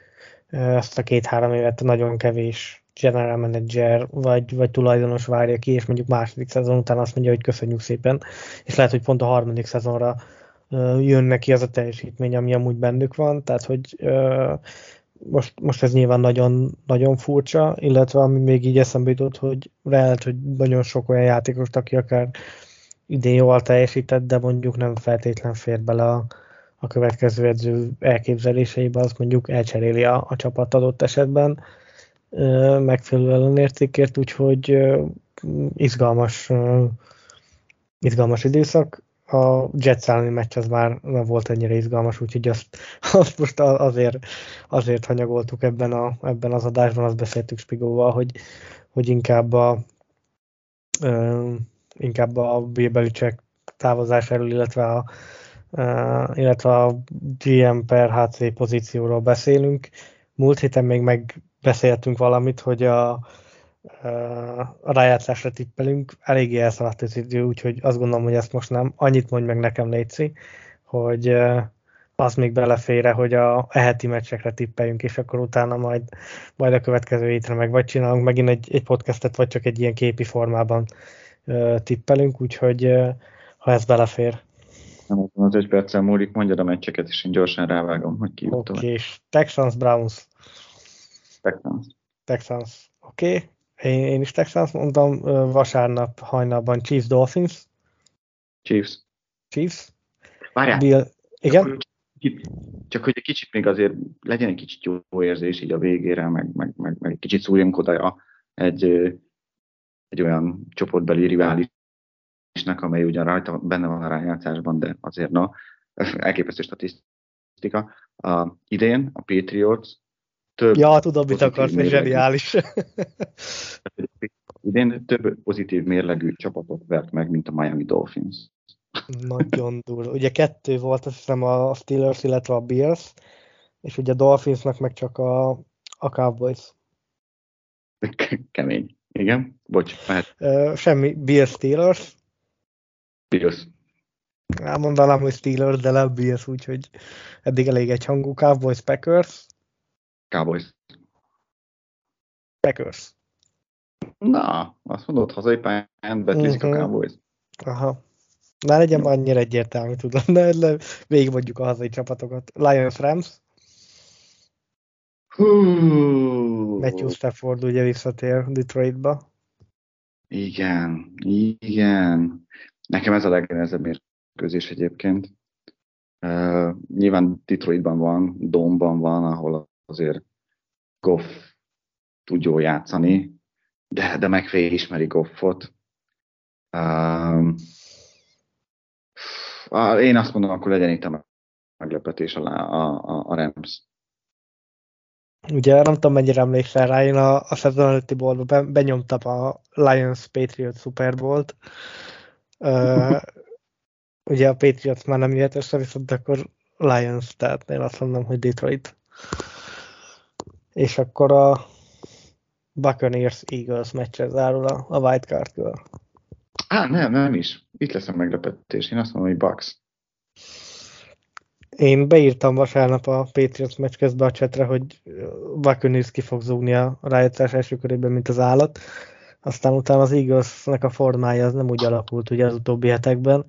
ezt a két-három évet nagyon kevés general manager vagy, vagy tulajdonos várja ki, és mondjuk második szezon után azt mondja, hogy köszönjük szépen, és lehet, hogy pont a harmadik szezonra jön neki az a teljesítmény, ami amúgy bennük van, tehát hogy most, most ez nyilván nagyon, nagyon furcsa, illetve ami még így eszembe jutott, hogy lehet, hogy nagyon sok olyan játékos, aki akár idén jól teljesített, de mondjuk nem feltétlen fér bele a, a következő edző elképzeléseibe, azt mondjuk elcseréli a, a csapat adott esetben megfelelő ellenértékért, úgyhogy izgalmas, izgalmas időszak a Jets elleni meccs az már nem volt ennyire izgalmas, úgyhogy azt, azt most azért, azért hanyagoltuk ebben, a, ebben az adásban, azt beszéltük Spigóval, hogy, hogy inkább a uh, inkább a Bill távozás erről, illetve a, uh, illetve a GM per HC pozícióról beszélünk. Múlt héten még megbeszéltünk valamit, hogy a, a rájátszásra tippelünk, eléggé elszaladt az idő, úgyhogy azt gondolom, hogy ezt most nem. Annyit mondj meg nekem, Léci, hogy az még belefére, hogy a eheti meccsekre tippeljünk, és akkor utána majd, majd a következő hétre meg vagy csinálunk megint egy, egy podcastet, vagy csak egy ilyen képi formában tippelünk, úgyhogy ha ez belefér. Nem az egy perccel múlik, mondjad a meccseket, és én gyorsan rávágom, hogy ki Oké, okay. és Texans, Browns. Texans. Texans, oké. Okay. Én, én is Texans mondtam, vasárnap hajnalban Chiefs Dolphins. Chiefs. Chiefs. Várjál. Bill, igen? Csak hogy egy kicsit még azért legyen egy kicsit jó érzés így a végére, meg, meg, meg, meg egy kicsit szúrjunk oda egy, egy olyan csoportbeli riválisnak, amely ugyan rajta benne van a rájátszásban, de azért na, elképesztő statisztika. A, idén a Patriots több... Ja, tudom, mit akarsz, és zseniális. Idén több pozitív mérlegű csapatot vert meg, mint a Miami Dolphins. Nagyon durva. Ugye kettő volt, azt hiszem a Steelers, illetve a Bills, és ugye a Dolphinsnak meg csak a, a Cowboys. Kemény. Igen? Bocs, mehet. semmi. Bills, Steelers. Bills. Elmondanám, hogy Steelers, de nem Bills, úgyhogy eddig elég egy hangú Cowboys, Packers. Cowboys. Packers. Na, azt mondod, hazai pályán betűzik uh-huh. a mhm. Cowboys. Aha. Ne legyen már annyira egyértelmű, tudom, de le, végig mondjuk a hazai csapatokat. Lions Rams. Hú. Matthew Stafford ugye visszatér Detroitba. Igen, igen. Nekem ez a legnehezebb mérkőzés egyébként. Uh, nyilván Detroitban van, Domban van, ahol azért Goff tud jól játszani, de, de McVay ismeri Goffot. Um, én azt mondom, akkor legyen itt a meglepetés a, a, a Rams. Ugye nem tudom, mennyire emlékszel rá, én a, a szezon előtti boltba benyomtam a Lions Patriot Super Bowl-t. Uh, ugye a Patriots már nem jöhet össze, viszont akkor Lions, tehát én azt mondom, hogy Detroit. És akkor a Buccaneers Eagles meccse zárul a, a wildcard kör. Á, nem, nem is. Itt lesz a meglepetés. Én azt mondom, hogy Bucks. Én beírtam vasárnap a Patriots meccs közben a csetre, hogy Buccaneers ki fog zúgni a rájátszás első körében, mint az állat. Aztán utána az Eaglesnek a formája az nem úgy alakult ugye az utóbbi hetekben.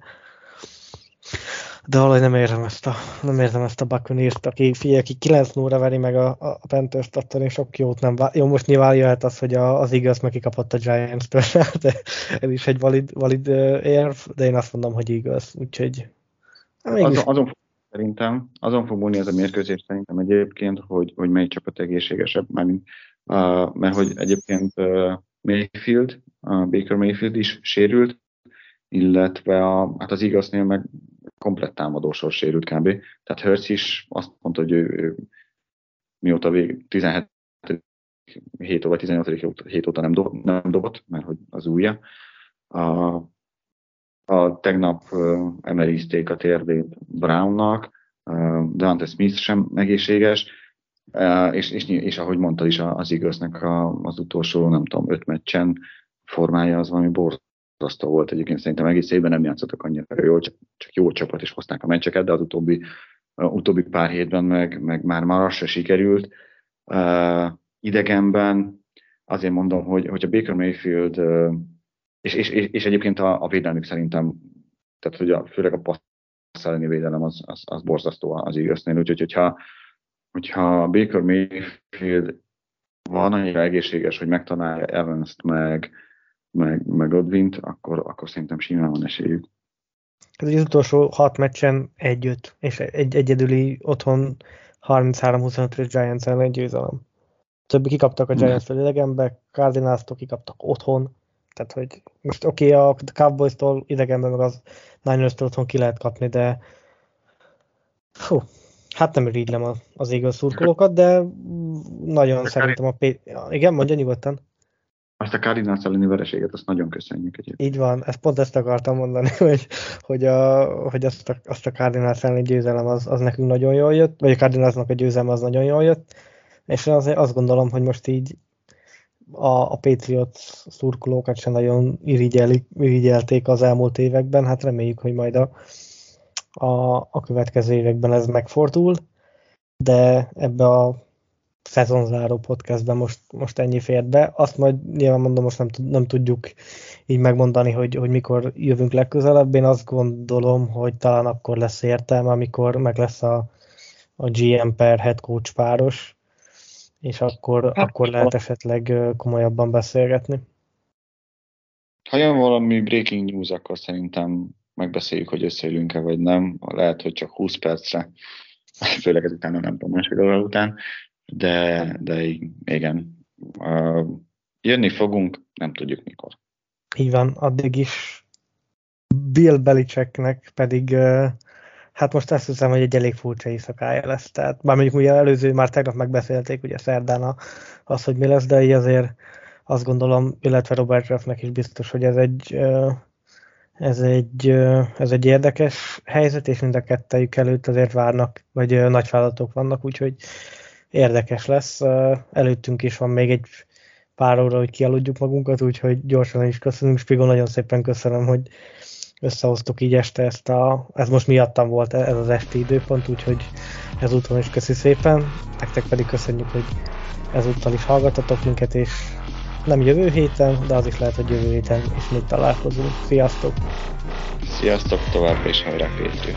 De valahogy nem érzem ezt a, nem érzem ezt a Buccaneers-t, aki, figyelj, aki 9 0 veri meg a, a Panthers-t, attól én sok jót nem vár. Jó, most nyilván jöhet az, hogy a, az Eagles meg kikapott a Giants-től, de ez is egy valid, valid érv, de én azt mondom, hogy Eagles, úgyhogy... Azon, azon Szerintem azon fog múlni ez a mérkőzés szerintem egyébként, hogy, hogy melyik csapat egészségesebb, mármint, uh, mert hogy egyébként uh, Mayfield, uh, Baker Mayfield is sérült, illetve a, hát az igaznél meg komplett támadósor sérült kb. Tehát Hertz is azt mondta, hogy ő, ő mióta vég, 17 7 vagy 18 hét óta nem, do, nem dobott, mert hogy az újja. A, a tegnap uh, emelízték a térdét Brownnak, uh, Dante Smith sem egészséges, uh, és, és, és ahogy mondta is az igaznak a, az utolsó, nem tudom, öt meccsen formája az valami borzasztó volt. Egyébként szerintem egész évben nem játszottak annyira jól, csak, csak jó csapat, és hozták a meccseket, de az utóbbi, uh, utóbbi pár hétben meg, meg már már se sikerült. Uh, idegenben azért mondom, hogy, hogy a Baker Mayfield uh, és, és, és, és egyébként a, a védelmük szerintem, tehát hogy a, főleg a passz elleni védelem az, az, az borzasztó az igaznél, úgyhogy hogyha, hogyha Baker Mayfield van annyira egészséges, hogy megtalálja Evans-t meg, meg, meg Godwint, akkor, akkor szerintem simán van esélyük. Ez az utolsó hat meccsen egy-öt, és egy egyedüli otthon 33-25-ös Giants ellen győzelem. Többi kikaptak a Giants-től idegenbe, Cardinals-tól kikaptak otthon, tehát, hogy most oké, okay, a Cowboys-tól idegenben meg az Niners-től otthon ki lehet kapni, de fú, hát nem irigylem az Eagles szurkolókat, de nagyon de szerintem a P... Igen, mondja nyugodtan. Azt a Cardinals elleni vereséget, azt nagyon köszönjük egyébként. Így van, ezt pont ezt akartam mondani, hogy, hogy, a, hogy azt, a, azt a Cardinals elleni győzelem az, az nekünk nagyon jól jött, vagy a Cardinalsnak a győzelem az nagyon jól jött, és azért azt gondolom, hogy most így a, a Patriot szurkolókat sem nagyon irigyelték az elmúlt években, hát reméljük, hogy majd a, a, a következő években ez megfordul, de ebbe a szezonzáró podcastben most, most ennyi fért be. Azt majd nyilván mondom, most nem, nem tudjuk így megmondani, hogy, hogy mikor jövünk legközelebb. Én azt gondolom, hogy talán akkor lesz értelme, amikor meg lesz a, a GM per head coach páros, és akkor, hát, akkor lehet esetleg komolyabban beszélgetni. Ha jön valami breaking news, akkor szerintem megbeszéljük, hogy összeülünk-e vagy nem. Lehet, hogy csak 20 percre, főleg ezután nem tudom, másik után, de, de igen. Jönni fogunk, nem tudjuk mikor. Így van, addig is Bill Belichicknek pedig Hát most azt hiszem, hogy egy elég furcsa éjszakája lesz. Tehát már mondjuk ugye előző, már tegnap megbeszélték ugye szerdán a, az, hogy mi lesz, de így azért azt gondolom, illetve Robert Ruffnek is biztos, hogy ez egy, ez egy, ez egy érdekes helyzet, és mind a kettejük előtt azért várnak, vagy nagy feladatok vannak, úgyhogy érdekes lesz. Előttünk is van még egy pár óra, hogy kialudjuk magunkat, úgyhogy gyorsan is köszönünk. Spigo, nagyon szépen köszönöm, hogy összehoztuk így este ezt a, ez most miattam volt ez az esti időpont, úgyhogy ezúton is köszi szépen, nektek pedig köszönjük, hogy ezúttal is hallgatatok minket, és nem jövő héten, de az is lehet, hogy jövő héten ismét találkozunk. Sziasztok! Sziasztok továbbra is, hajrá Pétri!